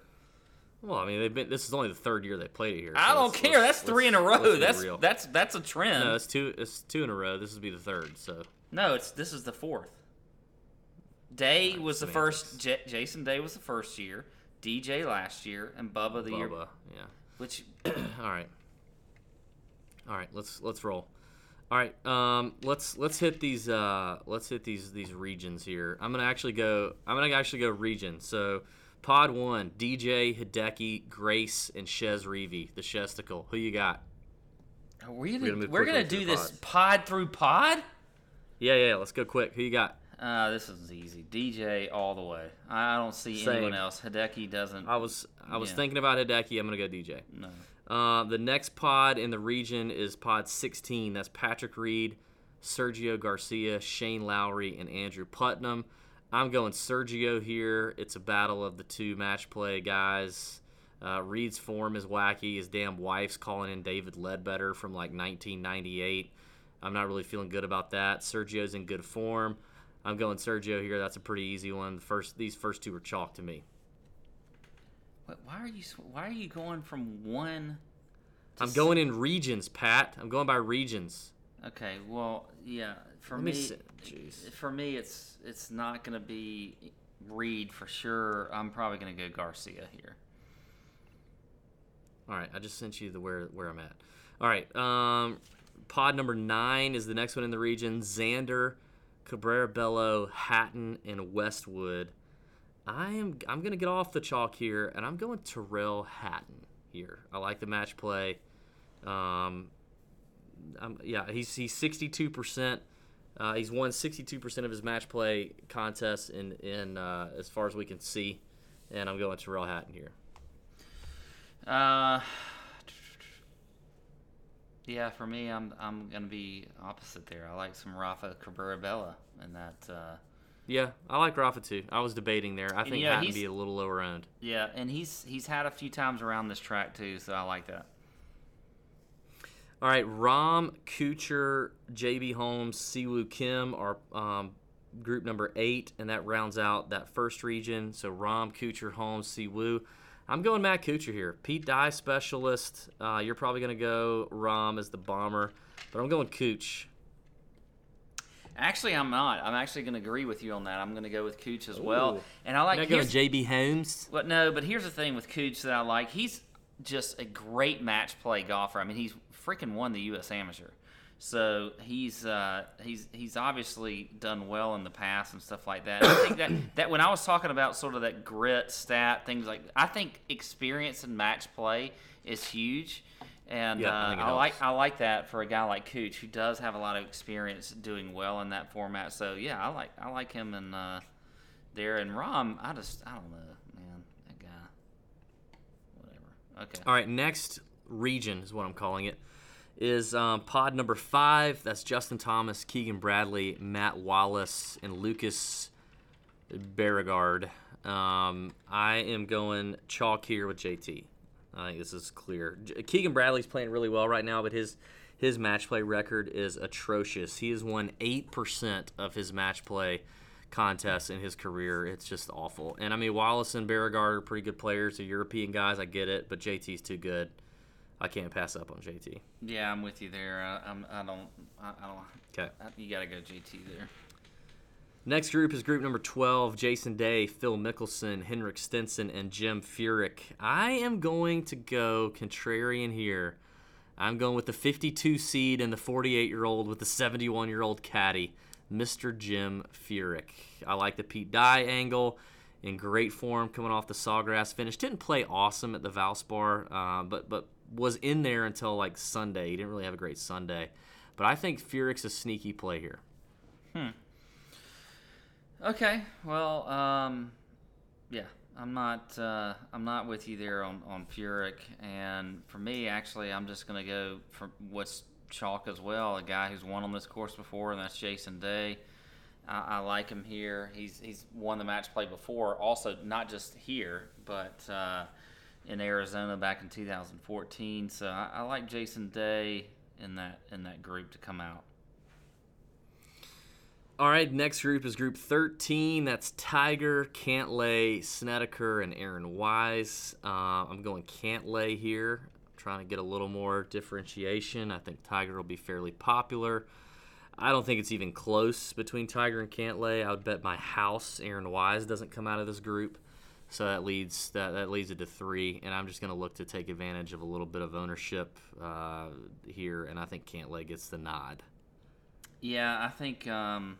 Well, I mean, they've been. This is only the third year they played it here. I don't care. That's three in a row. That's real. that's that's a trend. no, it's two. It's two in a row. This would be the third. So No, it's this is the fourth. Day Alright, was the first. J- Jason Day was the first year. DJ last year, and Bubba the year. Bubba, yeah. Which All right. All right, let's let's roll. All right, um, let's let's hit these uh, let's hit these these regions here. I'm gonna actually go. I'm gonna actually go region. So, Pod one: DJ Hideki, Grace, and Chez Reavie, the Shesticle. Who you got? are we gonna, We're gonna we're gonna do this pods. pod through pod. Yeah, yeah. Let's go quick. Who you got? Uh, this is easy. DJ all the way. I don't see Same. anyone else. Hideki doesn't. I was I was Yeah. thinking about Hideki. I'm gonna go DJ. no. Uh, the next pod in the region is pod 16. That's Patrick Reed, Sergio Garcia, Shane Lowry, and Andrew Putnam. I'm going Sergio here. It's a battle of the two match play guys. Uh, Reed's form is wacky. His damn wife's calling in David Leadbetter from like 1998. I'm not really feeling good about that. Sergio's in good form. I'm going Sergio here. That's a pretty easy one. The first, these first two are chalk to me. Wait, why are you Why are you going from one? to I'm going in regions, Pat. I'm going by regions. Okay. Well, yeah. For Let me, me for me, it's it's not gonna be Reed for sure. I'm probably gonna go Garcia here. All right, I just sent you the where where I'm at. All right, um, pod number nine is the next one in the region. Xander, Cabrera Bello, Hatton, and Westwood. I am I'm gonna get off the chalk here, and I'm going Tyrrell Hatton here. I like the match play. Um, I'm, yeah, he's he's 62 percent. Uh, he's won 62 percent of his match play contests in in uh, as far as we can see, and I'm going Tyrrell Hatton here. Uh, yeah, for me, I'm I'm gonna be opposite there. I like some Rafa Cabrera Bello and that. Uh, Yeah, I like Rafa too. I was debating there. I think know, Hatton be a little lower owned. yeah, and he's he's had a few times around this track too, so I like that. All right, Rahm, Kuchar, JB Holmes, Si Woo Kim are um, group number eight, and that rounds out that first region. So Rahm, Kuchar, Holmes, Si Woo. I'm going Matt Kuchar here. Pete Dye specialist. Uh, you're probably going to go Rahm as the bomber, but I'm going Cooch. Actually, I'm not. I'm actually going to agree with you on that. I'm going to go with Cooch as well. And I like You're not going here's- JB Holmes. But no, but here's the thing with Cooch that I like. He's just a great match play golfer. I mean, he's freaking won the U.S. Amateur, so he's uh, he's he's obviously done well in the past and stuff like that. I think that that when I was talking about sort of that grit stat things like, I think experience in match play is huge. And Yeah, I uh, it I like. I like that for a guy like Cooch who does have a lot of experience doing well in that format. So yeah, I like I like him and uh, there and Rahm. I just I don't know, man. That guy. Whatever. Okay. All right, next region is what I'm calling it. Is um, pod number five. That's Justin Thomas, Keegan Bradley, Matt Wallace, and Lucas Bjerregaard. Um, I am going chalk here with JT. I think this is clear. Keegan Bradley's playing really well right now, but his his match play record is atrocious. He has won eight percent of his match play contests in his career. It's just awful. And I mean, Wallace and Bjerregaard are pretty good players. They're European guys. I get it, but JT's too good. I can't pass up on JT. Yeah, I'm with you there. I, I'm I don't I, I don't. Okay. You gotta go JT there. Next group is group number 12 Jason Day, Phil Mickelson, Henrik Stenson, and Jim Furyk. I am going to go contrarian here. I'm going with the 52 seed and the 48 year old with the 71 year old caddy, Mr. Jim Furyk. I like the Pete Dye angle. In great form coming off the Sawgrass finish. Didn't play awesome at the Valspar, uh, but but was in there until like Sunday. He didn't really have a great Sunday. But I think Furyk's a sneaky play here. Hmm. Okay, well, um, yeah, I'm not uh, I'm not with you there on on Furyk, and for me, actually, I'm just gonna go for what's chalk as well. A guy who's won on this course before, and that's Jason Day. I, I like him here. He's he's won the match play before, also not just here, but uh, in Arizona back in 2014. So I, I like Jason Day in that in that group to come out. All right, next group is group 13. That's Tiger, Cantlay, Snedeker, and Aaron Wise. Uh, I'm going Cantlay here. I'm trying to get a little more differentiation. I think Tiger will be fairly popular. I don't think it's even close between Tiger and Cantlay. I would bet my house Aaron Wise doesn't come out of this group. So that leads that, that leads it to three, and I'm just going to look to take advantage of a little bit of ownership uh, here, and I think Cantlay gets the nod. Yeah, I think um,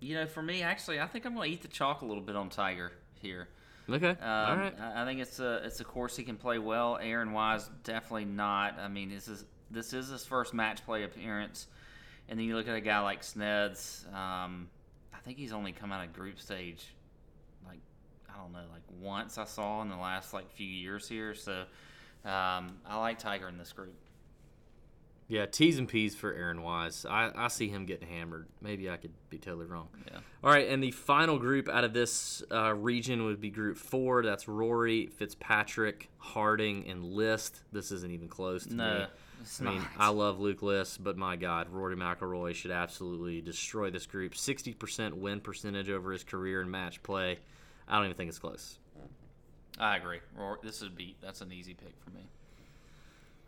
you know, for me, actually, I think I'm going to eat the chalk a little bit on Tiger here. Okay, Um, all right. I I think it's a it's a course he can play well. Aaron Wise definitely not. I mean, this is this is his first match play appearance, and then you look at a guy like Sneds. Um, I think he's only come out of group stage, I don't know, like once I saw in the last like few years here. So um, I like Tiger in this group. Yeah, T's and P's for Aaron Wise. I, I see him getting hammered. Maybe I could be totally wrong. Yeah. All right, and the final group out of this uh, region would be Group Four. That's Rory, Fitzpatrick, Harding, and List. This isn't even close to No, me. it's I mean, not. I love Luke List, but my God, Rory McIlroy should absolutely destroy this group. 60% win percentage over his career in match play. I don't even think it's close. I agree. This would be that's an easy pick for me.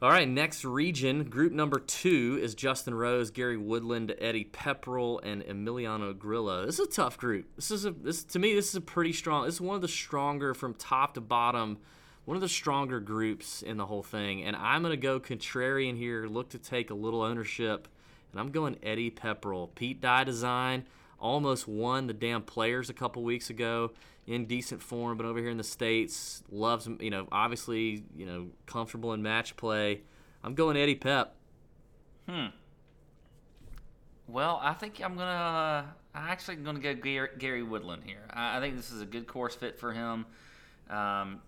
All right, next region, group number two is Justin Rose, Gary Woodland, Eddie Pepperell, and Emiliano Grillo. This is a tough group. This is a this to me this is a pretty strong. This is one of the stronger from top to bottom, one of the stronger groups in the whole thing. And I'm gonna go contrarian here, look to take a little ownership, and I'm going Eddie Pepperell. Pete Dye Design almost won the damn Players a couple weeks ago in decent form, but over here in the states, loves you know obviously you know comfortable in match play. I'm going Eddie Pep. Hmm. Well, I think I'm gonna. I actually gonna go Gary, Gary Woodland here. I, I think this is a good course fit for him. Um,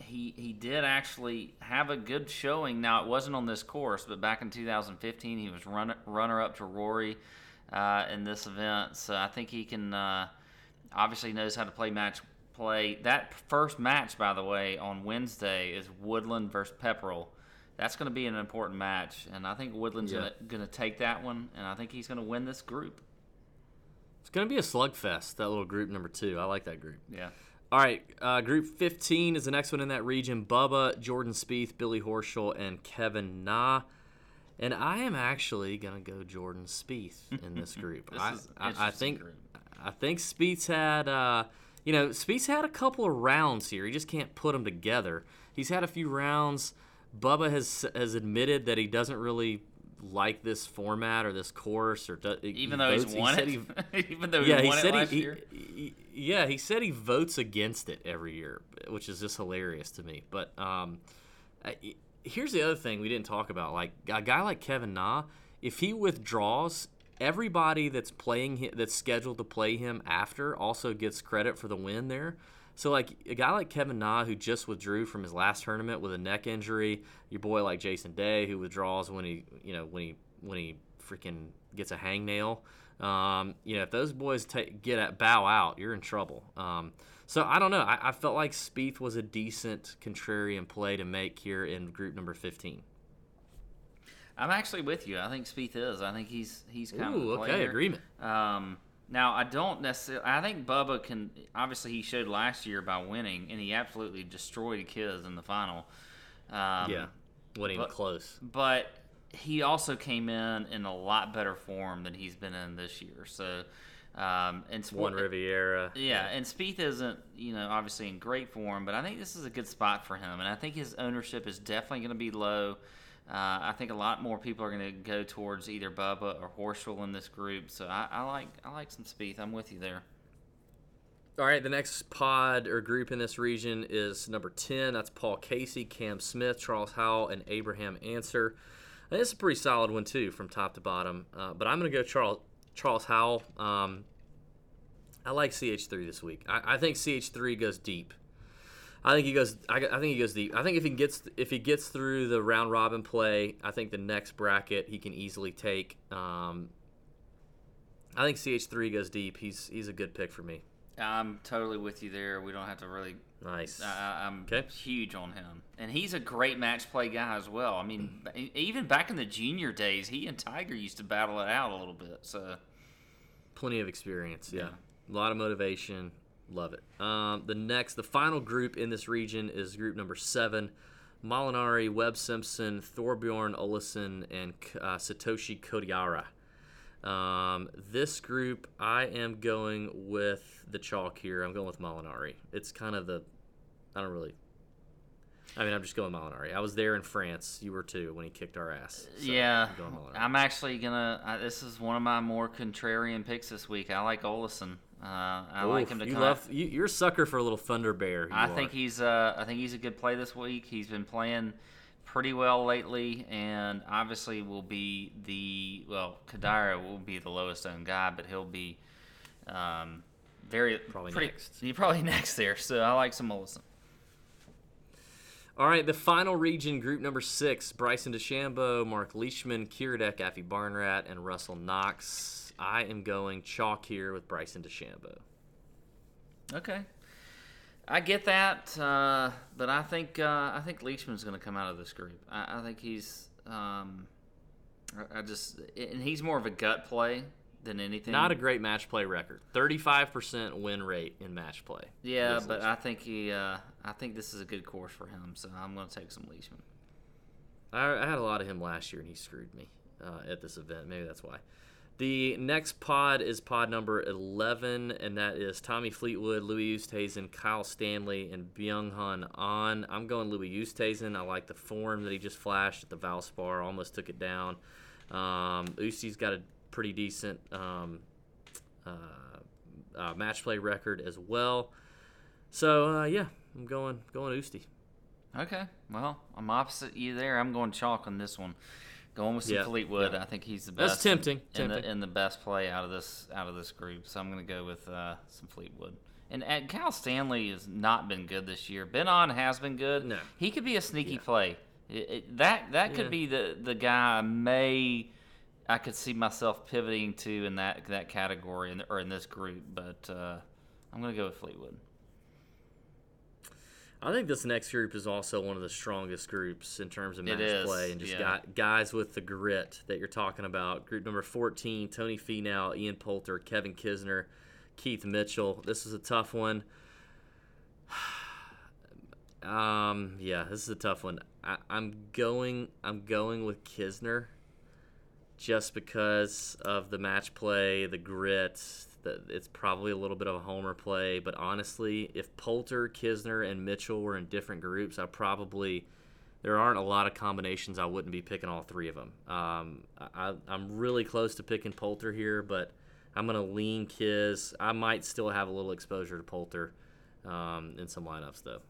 he he did actually have a good showing. Now it wasn't on this course, but back in 2015 he was run, runner up to Rory uh, in this event. So I think he can. Uh, obviously knows how to play match play. That first match, by the way, on Wednesday is Woodland versus Pepperell. That's going to be an important match, and I think Woodland's Yeah. going to take that one, and I think he's going to win this group. It's gonna be a slugfest. That little group number two. I like that group. Yeah. All right, uh, group 15 is the next one in that region. Bubba, Jordan Spieth, Billy Horschel, and Kevin Na. And I am actually gonna go Jordan Spieth in this group. This I, is I, I think group. I think Spieth's had uh, you know Spieth's had a couple of rounds here. He just can't put them together. He's had a few rounds. Bubba has has admitted that he doesn't really like this format or this course or do, Even he though votes- he's he won said it, he- even though yeah, he he won it said last he, year. he, he- yeah, he said he votes against it every year, which is just hilarious to me. But um, here's the other thing we didn't talk about: like a guy like Kevin Na, if he withdraws, everybody that's playing hi- that's scheduled to play him after also gets credit for the win there. So like a guy like Kevin Na who just withdrew from his last tournament with a neck injury, your boy like Jason Day who withdraws when he you know when he when he freaking gets a hangnail. Um, you know, if those boys take, get at bow out, you're in trouble. Um, so I don't know. I, I felt like Spieth was a decent contrarian play to make here in group number 15. I'm actually with you. I think Spieth is. I think he's he's kind Ooh, of okay, agreement. Um, now I don't necessarily. I think Bubba can. Obviously, he showed last year by winning, and he absolutely destroyed Kiz in the final. Um, yeah, wasn't even close. but he also came in in a lot better form than he's been in this year. So Um, and Sp- One Riviera. yeah, and Spieth isn't, you know, obviously in great form, but I think this is a good spot for him, and I think his ownership is definitely going to be low. Uh, I think a lot more people are going to go towards either Bubba or Horschel in this group, so I, I like I like some Spieth. I'm with you there. All right, the next pod or group in this region is number 10. That's Paul Casey, Cam Smith, Charles Howell, and Abraham Ancer. And it's a pretty solid one, too, from top to bottom. Uh, but I'm going to go Charles Charles Howell. Um, I like CH3 this week. I, I, think CH3 goes deep. I think he goes. I, I, think he goes deep. I think if he gets if he gets through the round robin play, I think the next bracket he can easily take. Um, I think CH3 goes deep. He's he's a good pick for me. I'm totally with you there. We don't have to really. Nice. I, I'm Okay. huge on him, and he's a great match play guy as well. I mean, even back in the junior days, he and Tiger used to battle it out a little bit. So Plenty of experience. Yeah. Yeah. A lot of motivation. Love it. Um, the next, the final group in this region is group number seven. Molinari, Webb Simpson, Thorbjorn Olesen, and uh, Satoshi Kodaira. Um, this group, I am going with the chalk here. I'm going with Molinari. It's kind of the, I don't really. I mean, I'm just going Molinari. I was there in France. You were too when he kicked our ass. So yeah, I'm I'm actually gonna. I, this is one of my more contrarian picks this week. I like Olesen. Uh, I like him to you come. love you, you're a sucker for a little Thunder Bear. I think are. he's. Uh, I think he's a good play this week. He's been playing pretty well lately, and obviously will be the well. Kodaira will be the lowest owned guy, but he'll be um, very Probably pretty, next. He's probably next there. So I like some Olesen. All right, the final region, group number six: Bryson DeChambeau, Mark Leishman, Kiradech, Affy Barnrat, and Russell Knox. I am going chalk here with Bryson DeChambeau. Okay. I get that, uh, but I think uh, I think Leishman's going to come out of this group. I, I think he's, um, I, I just, and he's more of a gut play than anything. Not a great match play record. Thirty-five percent win rate in match play. yeah, but Leishman. I think he, uh, I think this is a good course for him. So I'm going to take some Leishman. I, I had a lot of him last year, and he screwed me uh, at this event. Maybe that's why. The next pod is pod number 11, and that is Tommy Fleetwood, Louis Oosthuizen, Kyle Stanley, and Byeong Hun An. I'm going Louis Oosthuizen. I like the form that he just flashed at the Valspar. Almost took it down. Um, Oostie's got a pretty decent um, uh, uh, match play record as well. So uh, yeah, I'm going going Oostie. Okay, well, I'm opposite you there. I'm going chalk on this one. Going with some Yeah, Fleetwood. yeah. I think he's the best. That's best. tempting, And the, tempting. and the best play out of this out of this group. So I'm going to go with uh, some Fleetwood. And, and Cal Stanley has not been good this year. Ben An has been good. No. He could be a sneaky play. It, it, that that Yeah. could be the the guy I may I could see myself pivoting to in that that category in, or in this group. But uh, I'm going to go with Fleetwood. I think this next group is also one of the strongest groups in terms of match play and just yeah. got guys with the grit that you're talking about. Group number 14, Tony Finau, Ian Poulter, Kevin Kisner, Keith Mitchell. This is a tough one. Um, yeah, this is a tough one. I, I'm going. I'm going with Kisner, just because of the match play, the grit. It's probably a little bit of a homer play, but honestly, if Poulter, Kisner, and Mitchell were in different groups, I probably there aren't a lot of combinations I wouldn't be picking all three of them. Um, I, I'm really close to picking Poulter here, but I'm gonna lean Kiz. I might still have a little exposure to Poulter um, in some lineups though.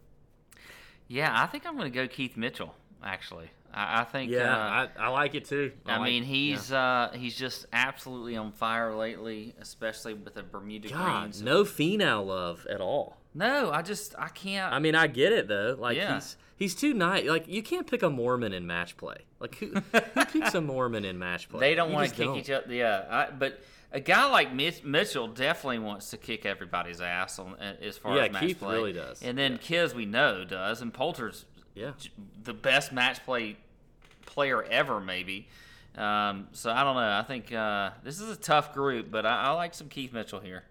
Yeah, I think I'm to go Keith Mitchell. Actually, I, I think. Yeah, uh, I, I like it too. I, like- mean, he's uh, he's just absolutely on fire lately, especially with the Bermuda God, greens. no Finau love at all. No, I just I can't. I mean, I get it though. Like Yeah. he's he's too nice. Like you can't pick a Mormon in match play. Like who who picks a Mormon in match play? they don't want to kick don't. each other. Yeah, I, but a guy like Mitch, Mitchell definitely wants to kick everybody's ass on uh, as far Yeah, as match Keith play. really does. And then Yeah. Kiz we know does, and Poulter's Yeah. the best match play player ever, maybe. Um, so I don't know. I think uh, this is a tough group, but I, I like some Keith Mitchell here.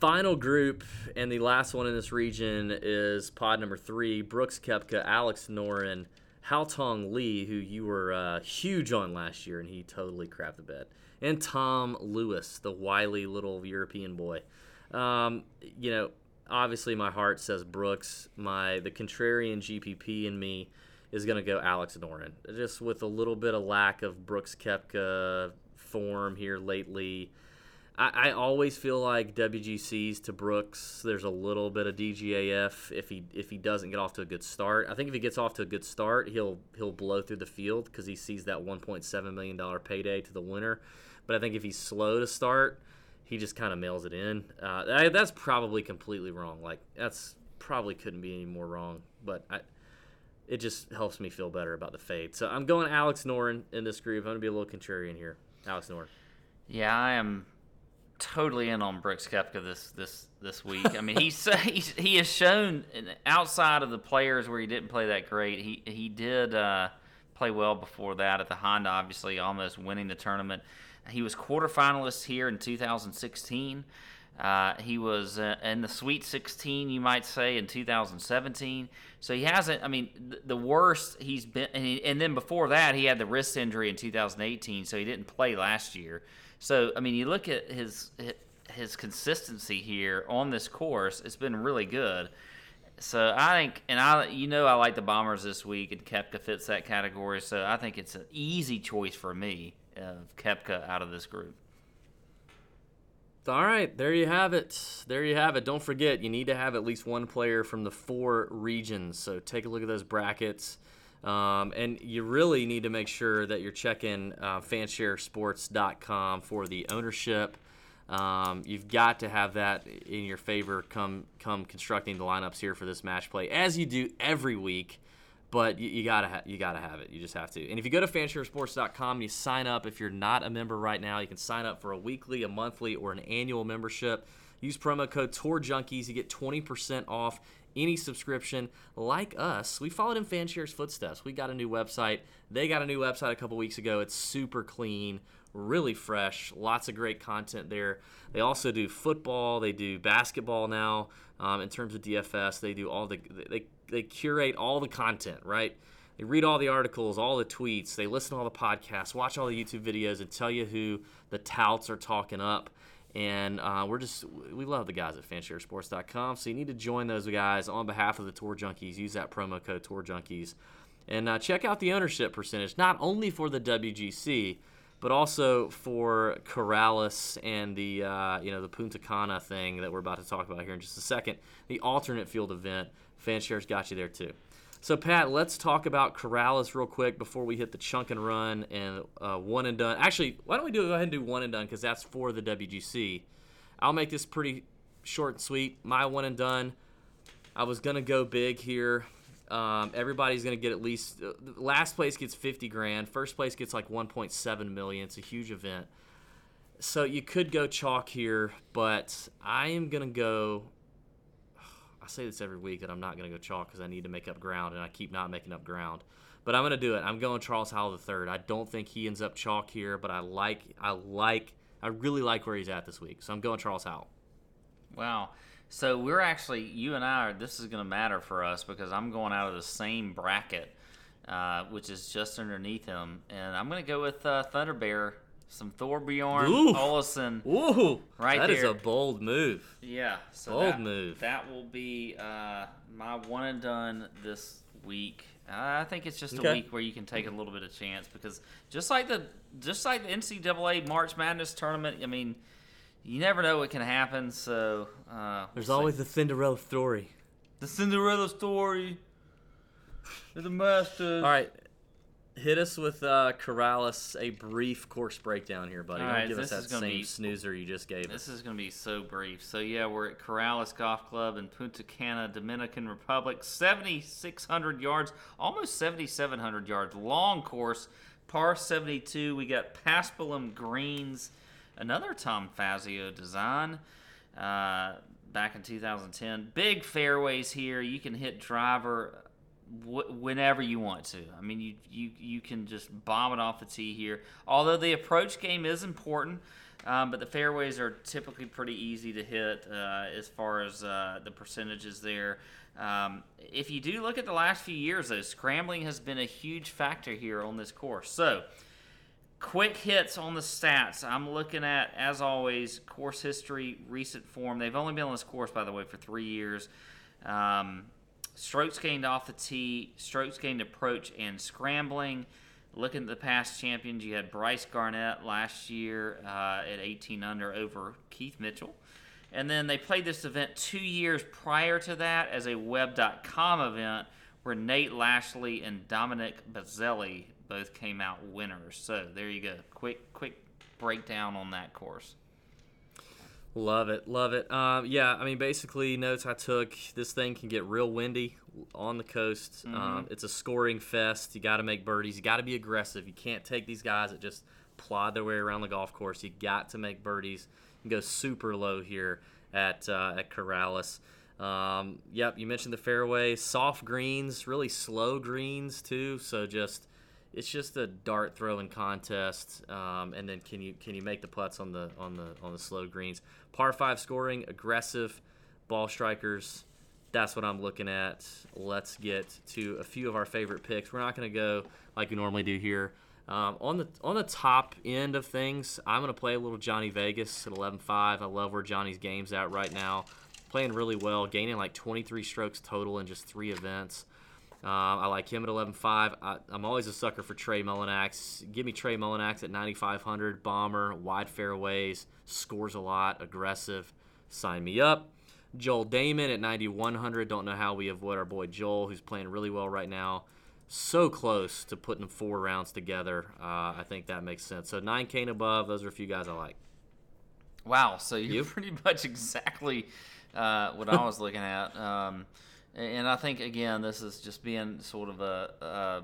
Final group and the last one in this region is pod number three: Brooks Koepka, Alex Noren, Hao Tong Lee, who you were uh, huge on last year, and he totally crapped the bed. and Tom Lewis, the wily little European boy. Um, you know, obviously my heart says Brooks. My the contrarian GPP in me is going to go Alex Noren. Just with a little bit of lack of Brooks Koepka form here lately. I, I always feel like WGCs to Brooks. There's a little bit of DGAF if he if he doesn't get off to a good start. I think if he gets off to a good start, he'll he'll blow through the field because he sees that 1.7 million dollar payday to the winner. But I think if he's slow to start, he just kind of mails it in. Uh, that's probably completely wrong. Like that's probably couldn't be any more wrong. But I, it just helps me feel better about the fade. So I'm going Alex Noren in this group. I'm gonna be a little contrarian here. Alex Noren. Yeah, I am totally in on Brooks Koepka this this this week. I mean, he's, he's he has shown outside of the players where he didn't play that great. He he did uh, play well before that at the Honda, obviously almost winning the tournament. He was quarterfinalist here in 2016. Uh, he was uh, in the Sweet 16, you might say, in 2017. So he hasn't. I mean, th- the worst he's been, and, he, and, then before that, he had the wrist injury in 2018, so he didn't play last year. So I mean, you look at his his consistency here on this course; it's been really good. So I think, and I, you know, I like the Bombers this week, and Koepka fits that category. So I think it's an easy choice for me of Koepka out of this group. All right, there you have it. There you have it. Don't forget, you need to have at least one player from the four regions. So take a look at those brackets. Um, and you really need to make sure that you're checking uh, fansharesports.com for the ownership. Um, you've got to have that in your favor come come constructing the lineups here for this match play, as you do every week. But you, you gotta ha- you gotta have it. You just have to. And if you go to fansharesports.com you sign up, if you're not a member right now, you can sign up for a weekly, a monthly, or an annual membership. Use promo code Tour Junkies. You get 20% off any subscription like us. We followed in Fanshare's footsteps. We got a new website. They got a new website a couple weeks ago. It's super clean, really fresh, lots of great content there. They also do football. They do basketball now. Um, in terms of DFS, they do all the they they curate all the content right. They read all the articles, all the tweets. They listen to all the podcasts, watch all the YouTube videos, and tell you who the touts are talking up. And uh, we're just, we love the guys at fansharesports.com. So you need to join those guys on behalf of the Tour Junkies. Use that promo code Tour Junkies. And uh, check out the ownership percentage, not only for the WGC, but also for Corales and the uh, you know the Punta Cana thing that we're about to talk about here in just a second. The alternate field event, Fanshares got you there too. So, Pat, let's talk about Corales real quick before we hit the chunk and run and uh, one and done. Actually, why don't we do go ahead and do one and done because that's for the WGC. I'll make this pretty short and sweet. My one and done. I was gonna go big here. Um, everybody's gonna get at least. Uh, last place gets 50 grand. First place gets like 1.7 million. It's a huge event. So you could go chalk here, but I am gonna go I say this every week that I'm not going to go chalk because I need to make up ground, and I keep not making up ground. But I'm going to do it. I'm going Charles Howell III. I don't think he ends up chalk here, but I like, I like, I really like where he's at this week. So I'm going Charles Howell. Wow. So we're actually, you and I are, this is going to matter for us because I'm going out of the same bracket, uh, which is just underneath him. And I'm going to go with uh, Thunder Bear some Thorbjorn Ooh. Olesen. Ooh, Right That is there. a bold move. Yeah, so Bold that, move. That will be uh, my one and done this week. I think it's just Okay. a week where you can take a little bit of chance because just like the just like the NCAA March Madness tournament, I mean, you never know what can happen. So uh, There's we'll see. always the Cinderella story. the Cinderella story. The Masters. All right. Hit us with uh, Corales, a brief course breakdown here, buddy. All Don't right, give us that same be- snoozer you just gave us. This is going to be so brief. So yeah, we're at Corales Golf Club in Punta Cana, Dominican Republic. 7,600 yards, almost 7,700 yards. Long course, par 72. We got Paspalum greens, another Tom Fazio design. Uh, back in 2010, big fairways here. You can hit driver wh- whenever you want to. I mean, you, you you can just bomb it off the tee here. Although the approach game is important, um, but the fairways are typically pretty easy to hit uh, as far as uh, the percentages there. Um, if you do look at the last few years, though, scrambling has been a huge factor here on this course. So. quick hits on the stats. I'm looking at, as always, course history, recent form. They've only been on this course, by the way, for three years. Um, strokes gained off the tee, strokes gained approach, and scrambling. Looking at the past champions, you had Brice Garnett last year uh, at 18 under over Keith Mitchell. And then they played this event two years prior to that as a web.com event where Nate Lashley and Dominic Bozzelli both came out winners. So there you go. Quick, quick breakdown on that course. Love it, love it. Um, yeah, I mean, basically, notes I took. This thing can get real windy on the coast. Um, it's a scoring fest. You got to make birdies. You got to be aggressive. You can't take these guys that just plod their way around the golf course. You got to make birdies and go super low here at uh, at Corales. Um, yep, you mentioned the fairway, soft greens, really slow greens too. So just it's just a dart throwing contest, um, and then can you can you make the putts on the on the on the slow greens? Par five scoring, aggressive ball strikers. That's what I'm looking at. Let's get to a few of our favorite picks. We're not going to go like we normally do here. Um, on the on the top end of things, I'm going to play a little Johnny Vegas at 11.5. I love where Johnny's game's at right now. Playing really well, gaining like 23 strokes total in just three events. Um, I like him at 11.5. I, I'm always a sucker for Trey Mullinax. Give me Trey Mullinax at 9,500. Bomber, wide fairways, scores a lot, aggressive. Sign me up. Joel Dahmen at 9,100. Don't know how we avoid our boy Joel, who's playing really well right now. So close to putting four rounds together. Uh, I think that makes sense. So 9K and above, those are a few guys I like. Wow, so you're You? pretty much exactly uh, what I was looking at. Um, and I think again, this is just being sort of a, a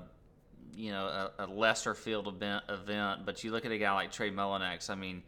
you know a, a lesser field event, event. But you look at a guy like Trey Mullinax. I mean,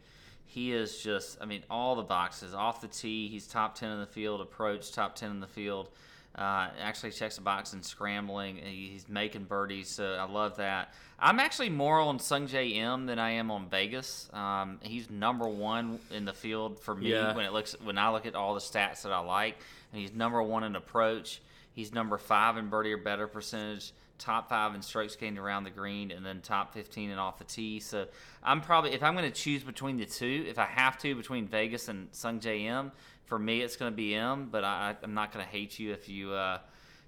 he is just. I mean, all the boxes off the tee. He's top ten in the field. Approach top ten in the field. Uh, actually checks the box in scrambling. He's making birdies, so I love that. I'm actually more on Sungjae Im than I am on Vegas. Um, he's number one in the field for me Yeah. when it looks when I look at all the stats that I like. And he's number one in approach. He's number five in birdie or better percentage. Top five in strokes gained around the green, and then top 15 and off the tee. So I'm probably if I'm going to choose between the two, if I have to between Vegas and Sungjae Im, for me it's going to be Im. But I, I'm not going to hate you if you uh,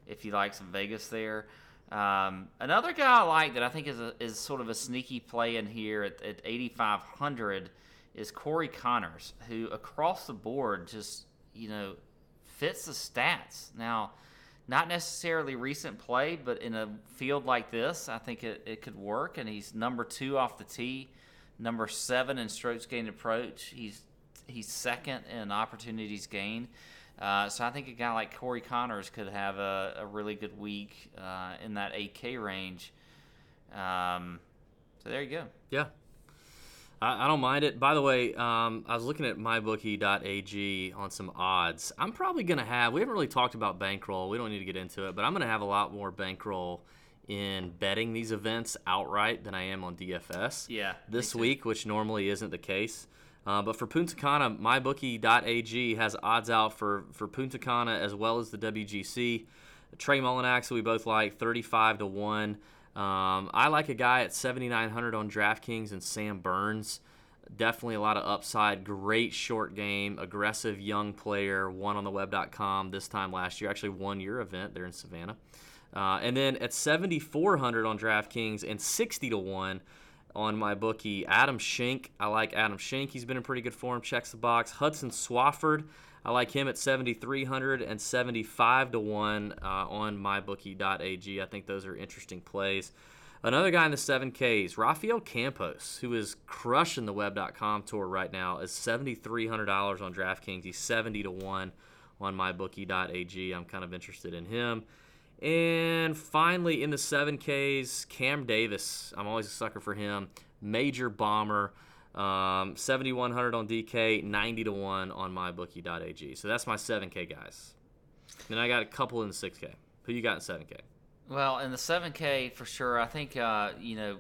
if you like some Vegas there. Um, another guy I like that I think is a, is sort of a sneaky play in here at, at 8,500 is Corey Conners, who across the board just you know fits the stats. Now, not necessarily recent play, but in a field like this, I think it, it could work. And he's number two off the tee, number seven in strokes gained approach. He's he's second in opportunities gained. Uh, so I think a guy like Corey Conners could have a, a really good week uh, in that 8K range. Um, so there you go. Yeah. I, I don't mind it. By the way, um, I was looking at mybookie.ag on some odds. I'm probably going to have, we haven't really talked about bankroll. We don't need to get into it, but I'm going to have a lot more bankroll in betting these events outright than I am on DFS Yeah, this week, which normally isn't the case. Uh, but for Punta Cana, mybookie.ag has odds out for, for Punta Cana as well as the WGC. Trey Mullinax, we both like, 35 to 1. Um, I like a guy at 7,900 on DraftKings and Sam Burns. Definitely a lot of upside. Great short game, aggressive young player. Won on the web.com this time last year. Actually, one year event there in Savannah. Uh, and then at 7,400 on DraftKings and 60 to 1 on MyBookie, Adam Schenk. I like Adam Schenk. He's been in pretty good form. Checks the box. Hudson Swafford. I like him at 7,300 and 75 to 1 uh, on mybookie.ag. I think those are interesting plays. Another guy in the 7Ks, Rafael Campos, who is crushing the web.com tour right now, is $7,300 on DraftKings. He's 70 to 1 on mybookie.ag. I'm kind of interested in him. And finally, in the 7Ks, Cam Davis. I'm always a sucker for him. Major bomber. Um, 7,100 on DK, 90 to 1 on mybookie.ag. So that's my 7K guys. Then I got a couple in the 6K. Who you got in 7K? Well, in the 7K for sure, I think uh, you know,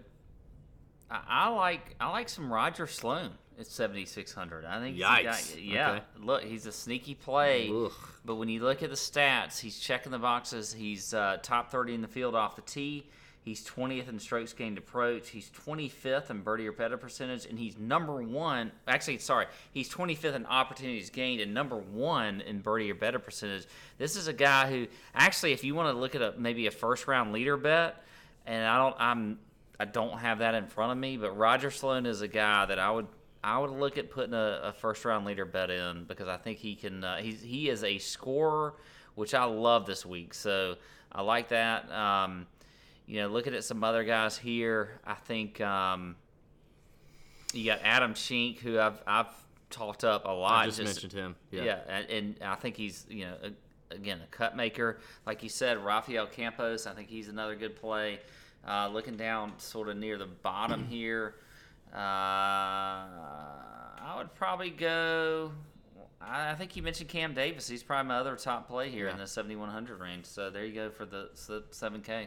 I, I like I like some Roger Sloan at 7600. I think he's a guy- Yikes. yeah, Okay. look, he's a sneaky play. Ugh. But when you look at the stats, he's checking the boxes. He's uh, top 30 in the field off the tee. He's 20th in strokes gained approach. He's 25th in birdie or better percentage, and he's number one. Actually, sorry, he's 25th in opportunities gained and number one in birdie or better percentage. This is a guy who, actually, if you want to look at a maybe a first round leader bet, and I don't, I'm, I don't have that in front of me, but Roger Sloan is a guy that I would. I would look at putting a, a first round leader bet in because I think he can. Uh, he's he is a scorer, which I love this week. So I like that. Um, you know, looking at some other guys here, I think um, you got Adam Schenk, who I've I've talked up a lot. I just, mentioned him. Yeah. Yeah, and, and I think he's you know a, again a cut maker, like you said, Rafael Campos. I think he's another good play. Uh, looking down sort of near the bottom here, uh, I would probably go. I I think you mentioned Cam Davis. He's probably my other top play here in the 7100 range. So there you go for the 7K.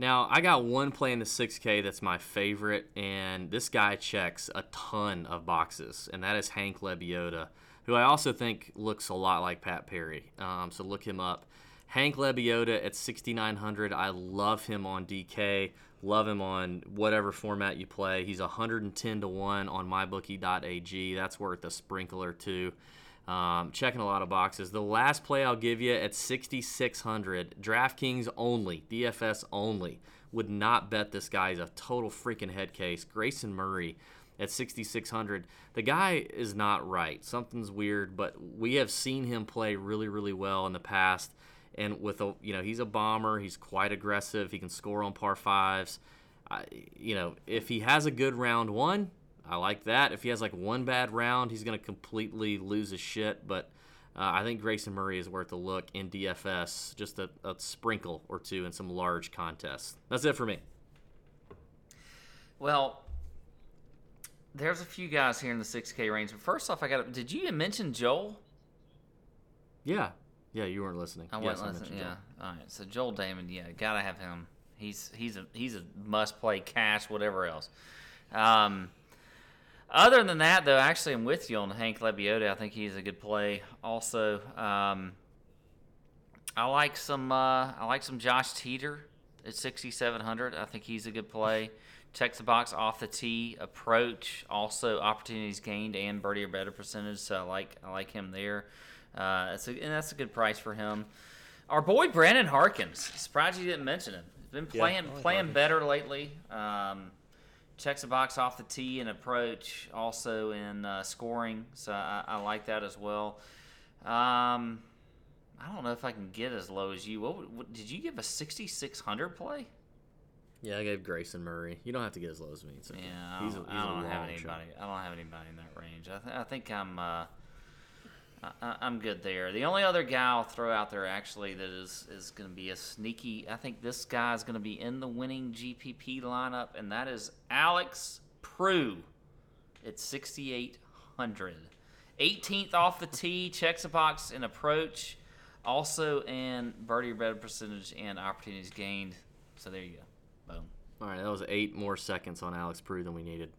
Now, I got one play in the 6K that's my favorite, and this guy checks a ton of boxes, and that is Hank Lebioda, who I also think looks a lot like Pat Perez. Um, so look him up. Hank Lebioda at 6,900. I love him on DK. Love him on whatever format you play. He's 110 to 1 on mybookie.ag. That's worth a sprinkler, too. Um, checking a lot of boxes. The last play I'll give you at 6,600, DraftKings only, DFS only. Would not bet this guy. He's a total freaking head case. Grayson Murray at 6,600. The guy is not right. Something's weird, but we have seen him play really, really well in the past. And with a, you know, he's a bomber. He's quite aggressive. He can score on par fives. I, you know, if he has a good round one, I like that. If he has like one bad round, he's going to completely lose his shit. But uh, I think Grayson Murray is worth a look in DFS, just a, a sprinkle or two in some large contests. That's it for me. Well, there's a few guys here in the 6K range. But first off, I got. Did you mention Joel? Yeah, yeah, you weren't listening. I yes, wasn't listening. Yeah. All right. So Joel Dahmen, yeah, gotta have him. He's he's a he's a must play cash, whatever else. Um, other than that, though, actually, I'm with you on Hank Lebioda. I think he's a good play. Also, um, I like some uh, I like some Josh Teater at 6,700. I think he's a good play. Checks the box off the tee, approach, also opportunities gained and birdie or better percentage. So I like I like him there. Uh, that's a, and that's a good price for him. Our boy Brandon Harkins. Surprised you didn't mention him. He's been playing I like playing Harkins. better lately. Um, checks the box off the tee and approach, also in uh, scoring. So I, I like that as well. Um, I don't know if I can get as low as you. What, would- what did you give a 6600 play? Yeah, I gave Grayson Murray. You don't have to get as low as me. Okay. Yeah, I he's a, don't, he's I don't have long shot. anybody. I don't have anybody in that range. I, th- I think I'm. Uh, I- I'm good there. The only other guy I'll throw out there actually that is is going to be a sneaky. I think this guy is going to be in the winning GPP lineup, and that is Alex Prugh at 6,800. 18th off the tee, checks a box in approach, also in birdie better percentage and opportunities gained. So there you go. Boom. All right, that was eight more seconds on Alex Prugh than we needed.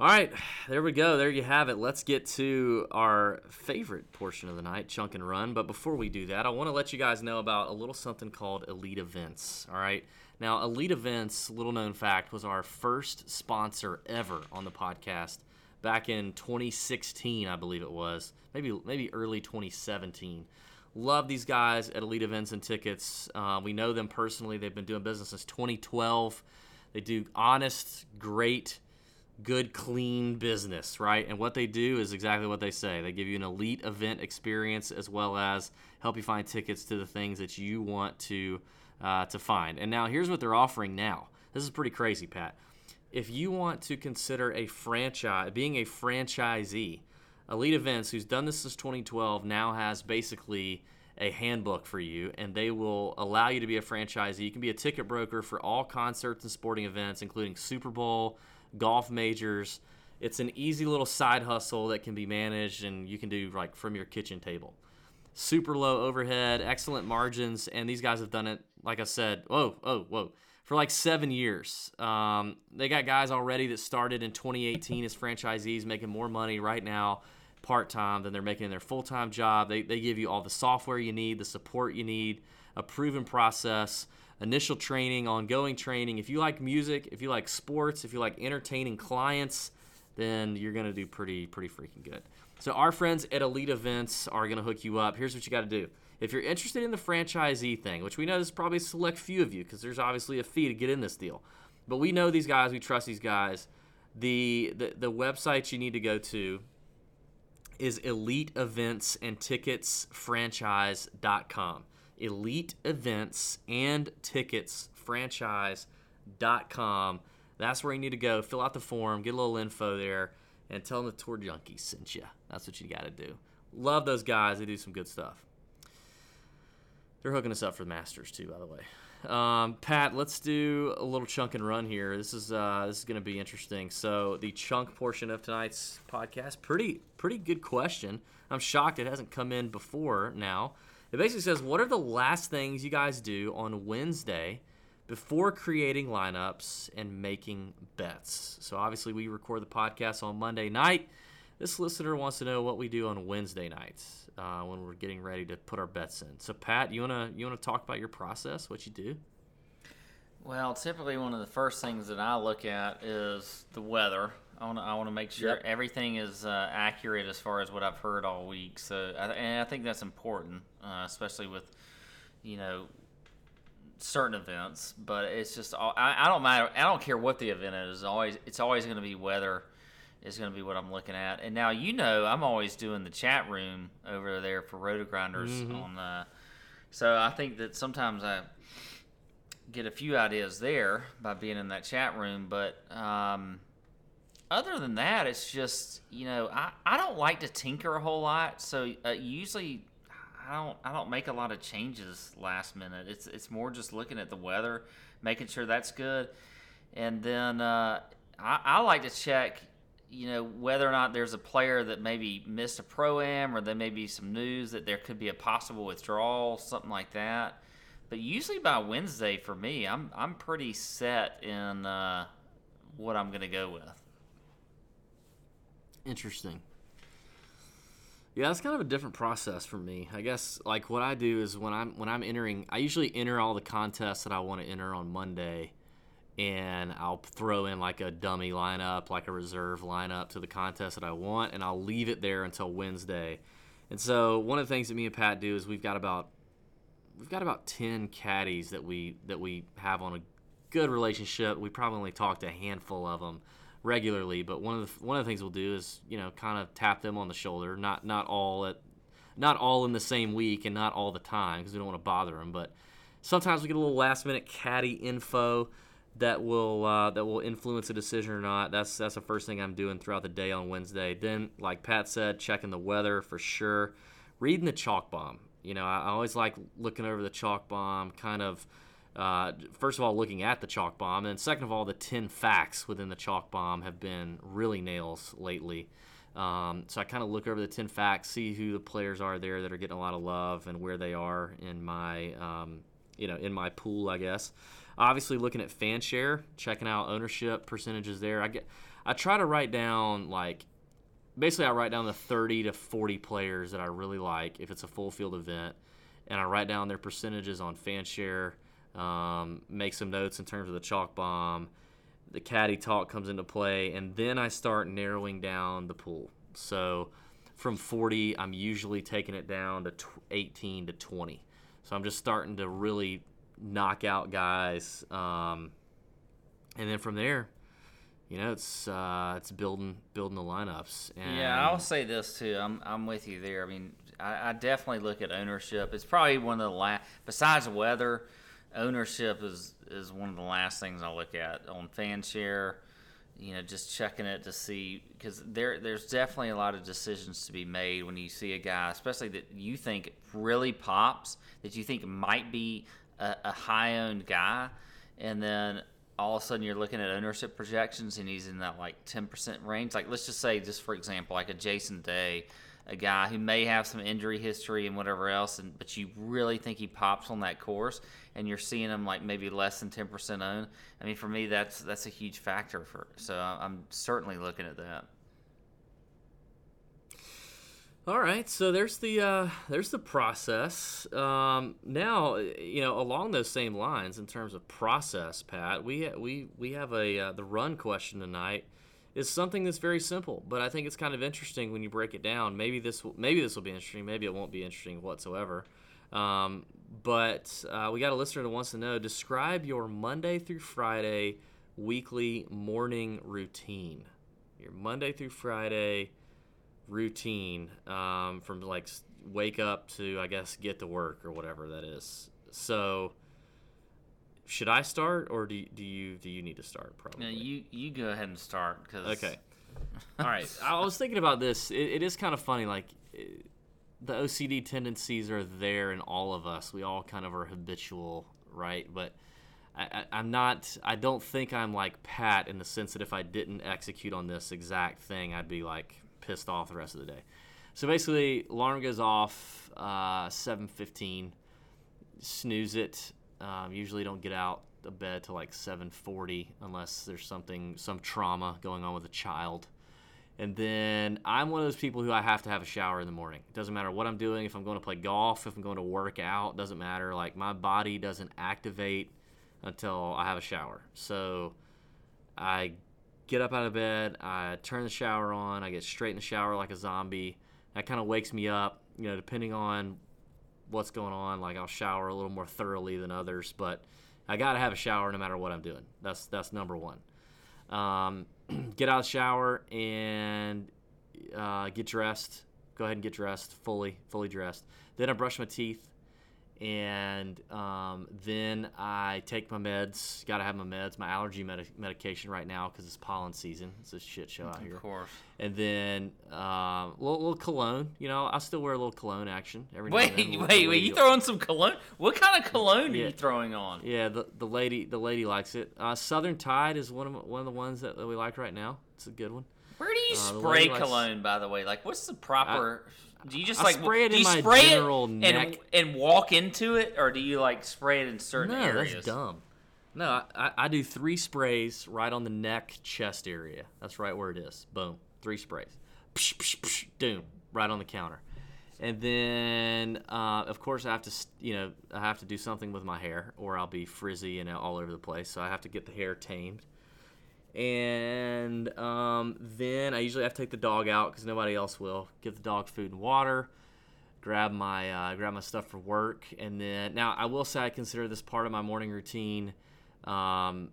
All right, there we go. There you have it. Let's get to our favorite portion of the night, Chunk and Run. But before we do that, I want to let you guys know about a little something called Elite Events. All right. Now, Elite Events, little known fact, was our first sponsor ever on the podcast back in 2016, I believe it was. Maybe maybe early 2017. Love these guys at Elite Events and Tickets. Uh, we know them personally. They've been doing business since 2012. They do honest, great, good, clean business, right? And what they do is exactly what they say. They give you an elite event experience as well as help you find tickets to the things that you want to uh, to find. And now here's what they're offering now. This is pretty crazy, Pat. If you want to consider a franchise, being a franchisee, Elite Events, who's done this since 2012, now has basically a handbook for you, and they will allow you to be a franchisee. You can be a ticket broker for all concerts and sporting events, including Super Bowl, golf majors. It's an easy little side hustle that can be managed, and you can do like from your kitchen table. Super low overhead, excellent margins, and these guys have done it. Like I said, whoa, oh, whoa, for like seven years. Um, they got guys already that started in 2018 as franchisees, making more money right now part time than they're making in their full time job. They, they give you all the software you need, the support you need, a proven process. Initial training, ongoing training. If you like music, if you like sports, if you like entertaining clients, then you're gonna do pretty pretty freaking good. So our friends at Elite Events are gonna hook you up. Here's what you got to do. If you're interested in the franchisee thing, which we know there's probably a select few of you because there's obviously a fee to get in this deal, but we know these guys, we trust these guys. The the, the website you need to go to is Elite Elite Events and Tickets Franchise.com. That's where you need to go. Fill out the form, get a little info there, and tell them the Tour Junkies sent you. That's what you got to do. Love those guys. They do some good stuff. They're hooking us up for the Masters too, by the way. Um, Pat, let's do a little chunk and run here. This is uh, this is going to be interesting. So the chunk portion of tonight's podcast, pretty pretty good question. I'm shocked it hasn't come in before now. It basically says, "What are the last things you guys do on Wednesday before creating lineups and making bets?" So obviously we record the podcast on Monday night. This listener wants to know what we do on Wednesday nights uh, when we're getting ready to put our bets in. So Pat, you wanna you wanna talk about your process, what you do? Well, typically one of the first things that I look at is the weather. I want to I want to make sure Yep. everything is uh, accurate as far as what I've heard all week. So, I, and I think that's important, uh, especially with you know certain events. But it's just all- I, I don't matter. I don't care what the event is. Always it's always going to be weather. Is going to be what I'm looking at. And now you know I'm always doing the chat room over there for RotoGrinders on. Uh, so I think that sometimes I get a few ideas there by being in that chat room. But um, other than that, it's just you know I, I don't like to tinker a whole lot. So uh, usually I don't I don't make a lot of changes last minute. It's it's more just looking at the weather, making sure that's good, and then uh, I, I like to check. You know whether or not there's a player that maybe missed a pro am, or there may be some news that there could be a possible withdrawal, something like that. But usually by Wednesday for me, I'm I'm pretty set in uh, what I'm gonna go with. Interesting. Yeah, that's kind of a different process for me. I guess like what I do is when I'm when I'm entering, I usually enter all the contests that I want to enter on Monday, and I'll throw in like a dummy lineup, like a reserve lineup to the contest that I want, and I'll leave it there until Wednesday. And so one of the things that me and Pat do is we've got about we've got about ten caddies that we that we have on a good relationship. We probably only talk to a handful of them regularly, but one of the one of the things we'll do is you know kind of tap them on the shoulder. Not not all at not all in the same week and not all the time because we don't want to bother them. But sometimes we get a little last minute caddy info that will uh, that will influence a decision or not. That's that's the first thing I'm doing throughout the day on Wednesday. Then, like Pat said, checking the weather for sure. Reading the chalk bomb. You know, I I always like looking over the chalk bomb, kind of uh, first of all, looking at the chalk bomb, and second of all, the 10 facts within the chalk bomb have been really nails lately. Um, so I kind of look over the 10 facts, see who the players are there that are getting a lot of love and where they are in my, um, you know, in my pool, I guess. Obviously, looking at Fanshare, checking out ownership percentages there. I get, I try to write down like, basically, I write down the 30 to 40 players that I really like if it's a full field event, and I write down their percentages on Fanshare um, make some notes in terms of the chalk bomb. The caddy talk comes into play, and then I start narrowing down the pool. So from 40, I'm usually taking it down to 18 to 20. So I'm just starting to really knock out guys, um, and then from there, you know, it's uh, it's building building the lineups. And Yeah, I'll say this too. I'm I'm with you there. I mean, I, I definitely look at ownership. It's probably one of the last, besides weather, ownership is is one of the last things I look at on Fanshare. You know, just checking it to see because there there's definitely a lot of decisions to be made when you see a guy, especially that you think really pops, that you think might be a, a high owned guy, and then all of a sudden you're looking at ownership projections and he's in that like 10% range. Like let's just say, just for example, like a Jason Day, a guy who may have some injury history and whatever else, and but you really think he pops on that course, and you're seeing them like maybe less than 10% owned. I mean, for me, that's that's a huge factor for. So I'm certainly looking at that. All right, so there's the uh, there's the process. Um, now, you know, along those same lines, in terms of process, Pat, we we we have a uh, the run question tonight is something that's very simple, but I think it's kind of interesting when you break it down. Maybe this will, maybe this will be interesting. Maybe it won't be interesting whatsoever. Um, but uh, we got a listener that wants to know: describe your Monday through Friday weekly morning routine. Your Monday through Friday routine um, from like wake up to I guess get to work or whatever that is. So should I start or do you, do you do you need to start probably? Now you you go ahead and start because Okay. All right. I was thinking about this. It, it is kind of funny. Like, the OCD tendencies are there in all of us. We all kind of are habitual, right? But I, I'm not. I don't think I'm like Pat in the sense that if I didn't execute on this exact thing, I'd be like pissed off the rest of the day. So basically, alarm goes off uh, 7:15. Snooze it. Um, usually don't get out of bed till like 7:40 unless there's something, some trauma going on with a child. And then I'm one of those people who I have to have a shower in the morning. It doesn't matter what I'm doing. If I'm going to play golf, if I'm going to work out, doesn't matter. Like my body doesn't activate until I have a shower. So I get up out of bed, I turn the shower on, I get straight in the shower like a zombie. That kind of wakes me up. You know, depending on what's going on, like I'll shower a little more thoroughly than others, but I gotta have a shower no matter what I'm doing. That's that's number one. Um, get out of the shower and uh, get dressed. Go ahead and get dressed, fully, fully dressed. Then I brush my teeth, and um, then I take my meds. Got to have my meds, my allergy medi- medication right now because it's pollen season. It's a shit show out here. of course. And then uh, a little, little cologne. You know, I still wear a little cologne action every Wait, then. wait, wait! lady- You throwing some cologne? What kind of cologne Yeah. are you throwing on? Yeah, the, the lady the lady likes it. Uh, Southern Tide is one of one of the ones that, that we like right now. It's a good one. Where do you Uh, spray lady likes- cologne? By the way, like what's the proper? Do you just I like spray it in my general it and neck. and walk into it, or do you like spray it in certain areas? no, areas? that's dumb. No, I, I, I do three sprays right on the neck, chest area. That's right where it is. Boom, three sprays. Psh, psh, psh, doom, right on the counter. And then, uh, of course, I have to, you know, I have to do something with my hair, or I'll be frizzy and all over the place. So I have to get the hair tamed. And um, then I usually have to take the dog out because nobody else will. Give the dog food and water grab my uh, grab my stuff for work, and then now I will say I consider this part of my morning routine. Um,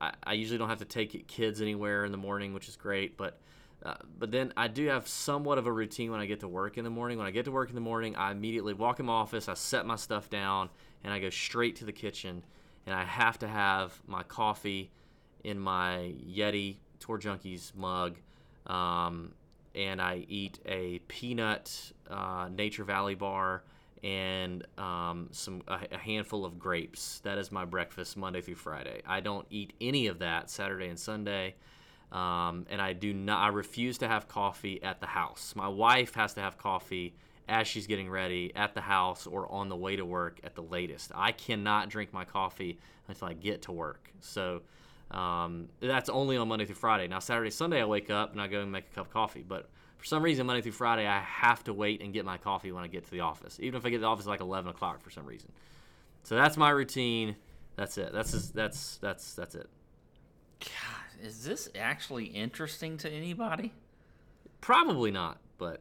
I, I usually don't have to take kids anywhere in the morning, which is great, but. Uh, but then I do have somewhat of a routine when I get to work in the morning. When I get to work in the morning, I immediately walk in my office, I set my stuff down, and I go straight to the kitchen. And I have to have my coffee in my Yeti Tour Junkies mug. Um, and I eat a peanut uh, Nature Valley bar and um, some a, a handful of grapes. That is my breakfast Monday through Friday. I don't eat any of that Saturday and Sunday. Um, and I do not. I refuse to have coffee at the house. My wife has to have coffee as she's getting ready at the house or on the way to work at the latest. I cannot drink my coffee until I get to work. So um, that's only on Monday through Friday. Now Saturday, Sunday, I wake up and I go and make a cup of coffee. But for some reason, Monday through Friday, I have to wait and get my coffee when I get to the office, even if I get to the office at like 11 o'clock for some reason. So that's my routine. That's it. That's just, that's that's that's it. God, is this actually interesting to anybody? Probably not, but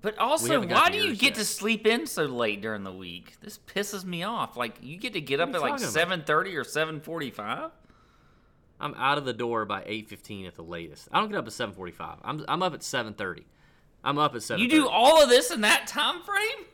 But also, why do you get yet. to sleep in so late during the week? This pisses me off. Like you get to get up at like seven thirty or seven forty-five. I'm out of the door by 8:15 at the latest. I don't get up at 7:45. I'm I'm up at 7:30. I'm up at 7. You do all of this in that time frame?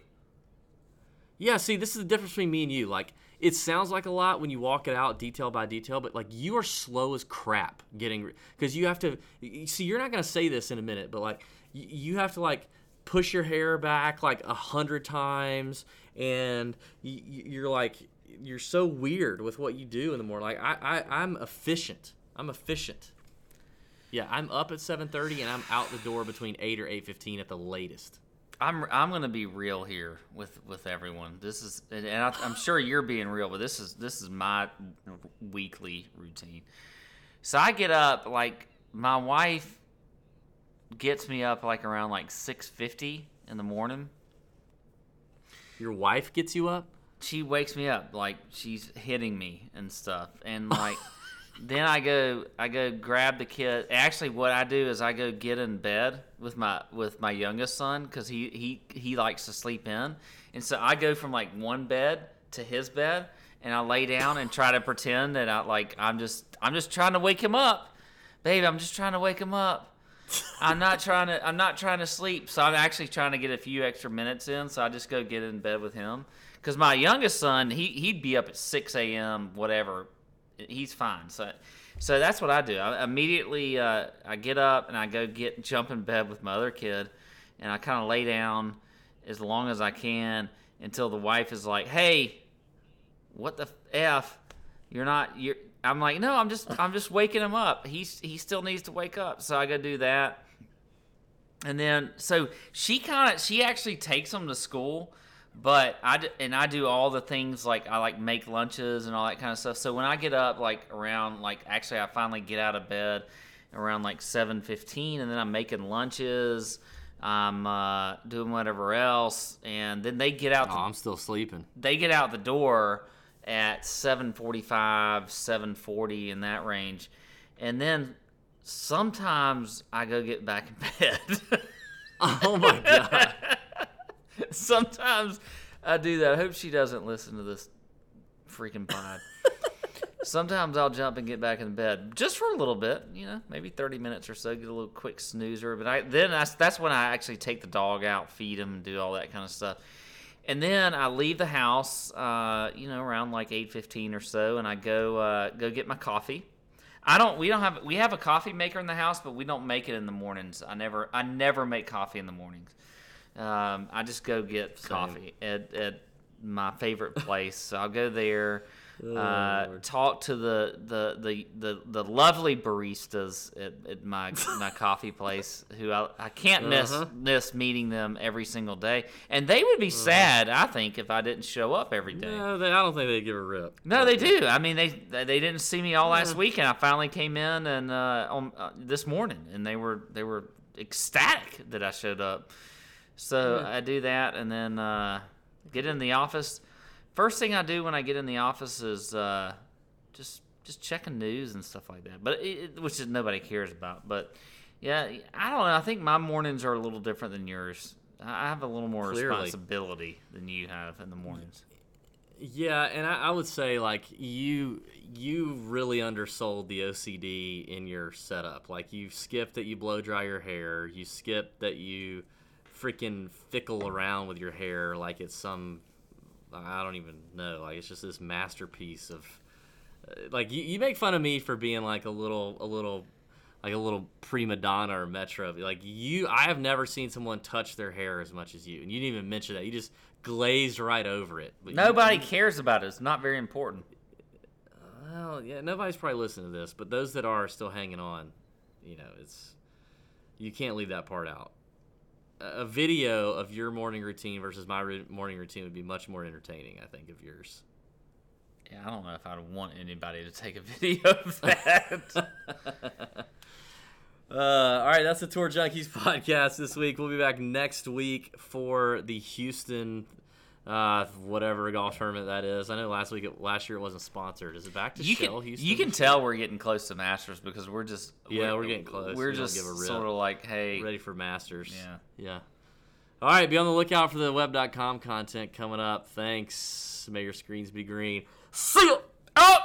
Yeah, see, this is the difference between me and you. Like, it sounds like a lot when you walk it out detail by detail, but like you are slow as crap getting because you have to. See, you're not gonna say this in a minute, but like y- you have to like push your hair back like a hundred times, and you're like you're so weird with what you do in the morning. Like I, I I'm efficient. I'm efficient. Yeah, I'm up at 7:30 and I'm out the door between 8 or 8:15 at the latest. I'm I'm gonna be real here with with everyone. This is and I, I'm sure you're being real, but this is this is my weekly routine. So I get up like my wife gets me up like around like 6:50 in the morning. Your wife gets you up? She wakes me up like she's hitting me and stuff, and like then I go I go grab the kid. Actually, what I do is I go get in bed with my with my youngest son because he he he likes to sleep in, and so I go from like one bed to his bed, and I lay down and try to pretend that I like I'm just I'm just trying to wake him up, baby. I'm just trying to wake him up. I'm not trying to I'm not trying to sleep, so I'm actually trying to get a few extra minutes in. So I just go get in bed with him because my youngest son he he'd be up at 6 a.m. whatever he's fine. So, so that's what I do. I immediately uh, I get up and I go get jump in bed with my other kid, and I kind of lay down as long as I can until the wife is like, "Hey, what the f? You're not you're." I'm like, "No, I'm just I'm just waking him up. He's he still needs to wake up." So I go do that. And then so she kind of she actually takes him to school but I d- and I do all the things like I like make lunches and all that kind of stuff. So when I get up like around like actually I finally get out of bed around like seven fifteen, and then I'm making lunches. I'm uh, doing whatever else, and then they get out. Oh, I'm still sleeping. They get out the door at seven forty-five, seven forty in that range, and then sometimes I go get back in bed. Oh my god. Sometimes I do that. I hope she doesn't listen to this freaking pod. Sometimes I'll jump and get back in bed just for a little bit, you know, maybe 30 minutes or so, get a little quick snoozer. But I then that's, that's when I actually take the dog out, feed him, do all that kind of stuff. And then I leave the house, uh, you know, around like 8:15 or so, and I go uh, go get my coffee. I don't. We don't have. We have a coffee maker in the house, but we don't make it in the mornings. I never. I never make coffee in the mornings. Um, I just go get coffee at, at my favorite place. so I'll go there, uh, talk to the, the, the, the, the lovely baristas at, at my my coffee place, who I, I can't miss Uh-huh. miss meeting them every single day, and they would be sad, I think, if I didn't show up every day. No, they, I don't think they give a rip. No, they do. I mean, they they didn't see me all last week, and I finally came in and uh, on uh, this morning, and they were they were ecstatic that I showed up. So I do that, and then uh, get in the office. First thing I do when I get in the office is uh, just just checking news and stuff like that. But it, which is nobody cares about. But yeah, I don't know. I think my mornings are a little different than yours. I I have a little more Clearly. responsibility than you have in the mornings. Yeah, and I, I would say like you you really undersold the OCD in your setup. Like you skipped that you blow dry your hair. You skipped that you freaking fickle around with your hair like it's some I don't even know. Like it's just this masterpiece of uh, like you, you make fun of me for being like a little a little like a little prima donna or metro. Like you, I have never seen someone touch their hair as much as you, and you didn't even mention that. You just glazed right over it. But you- Nobody cares about it. It's not very important. well, yeah, nobody's probably listening to this, but those that are still hanging on, you know, it's you can't leave that part out. A video of your morning routine versus my morning routine would be much more entertaining, I think, of yours. Yeah, I don't know if I'd want anybody to take a video of that. Uh, all right, that's the Tour Junkies podcast this week. We'll be back next week for the Houston, uh, whatever golf tournament that is. I know last week, it, last year it wasn't sponsored. Is it back to you Shell can Houston? you can tell we're getting close to Masters because we're just Yeah, we're getting close. We're We just give a sort of like, hey, ready for Masters. Yeah. Yeah. All right, be on the lookout for the web.com content coming up. Thanks. May your screens be green. See you. Out.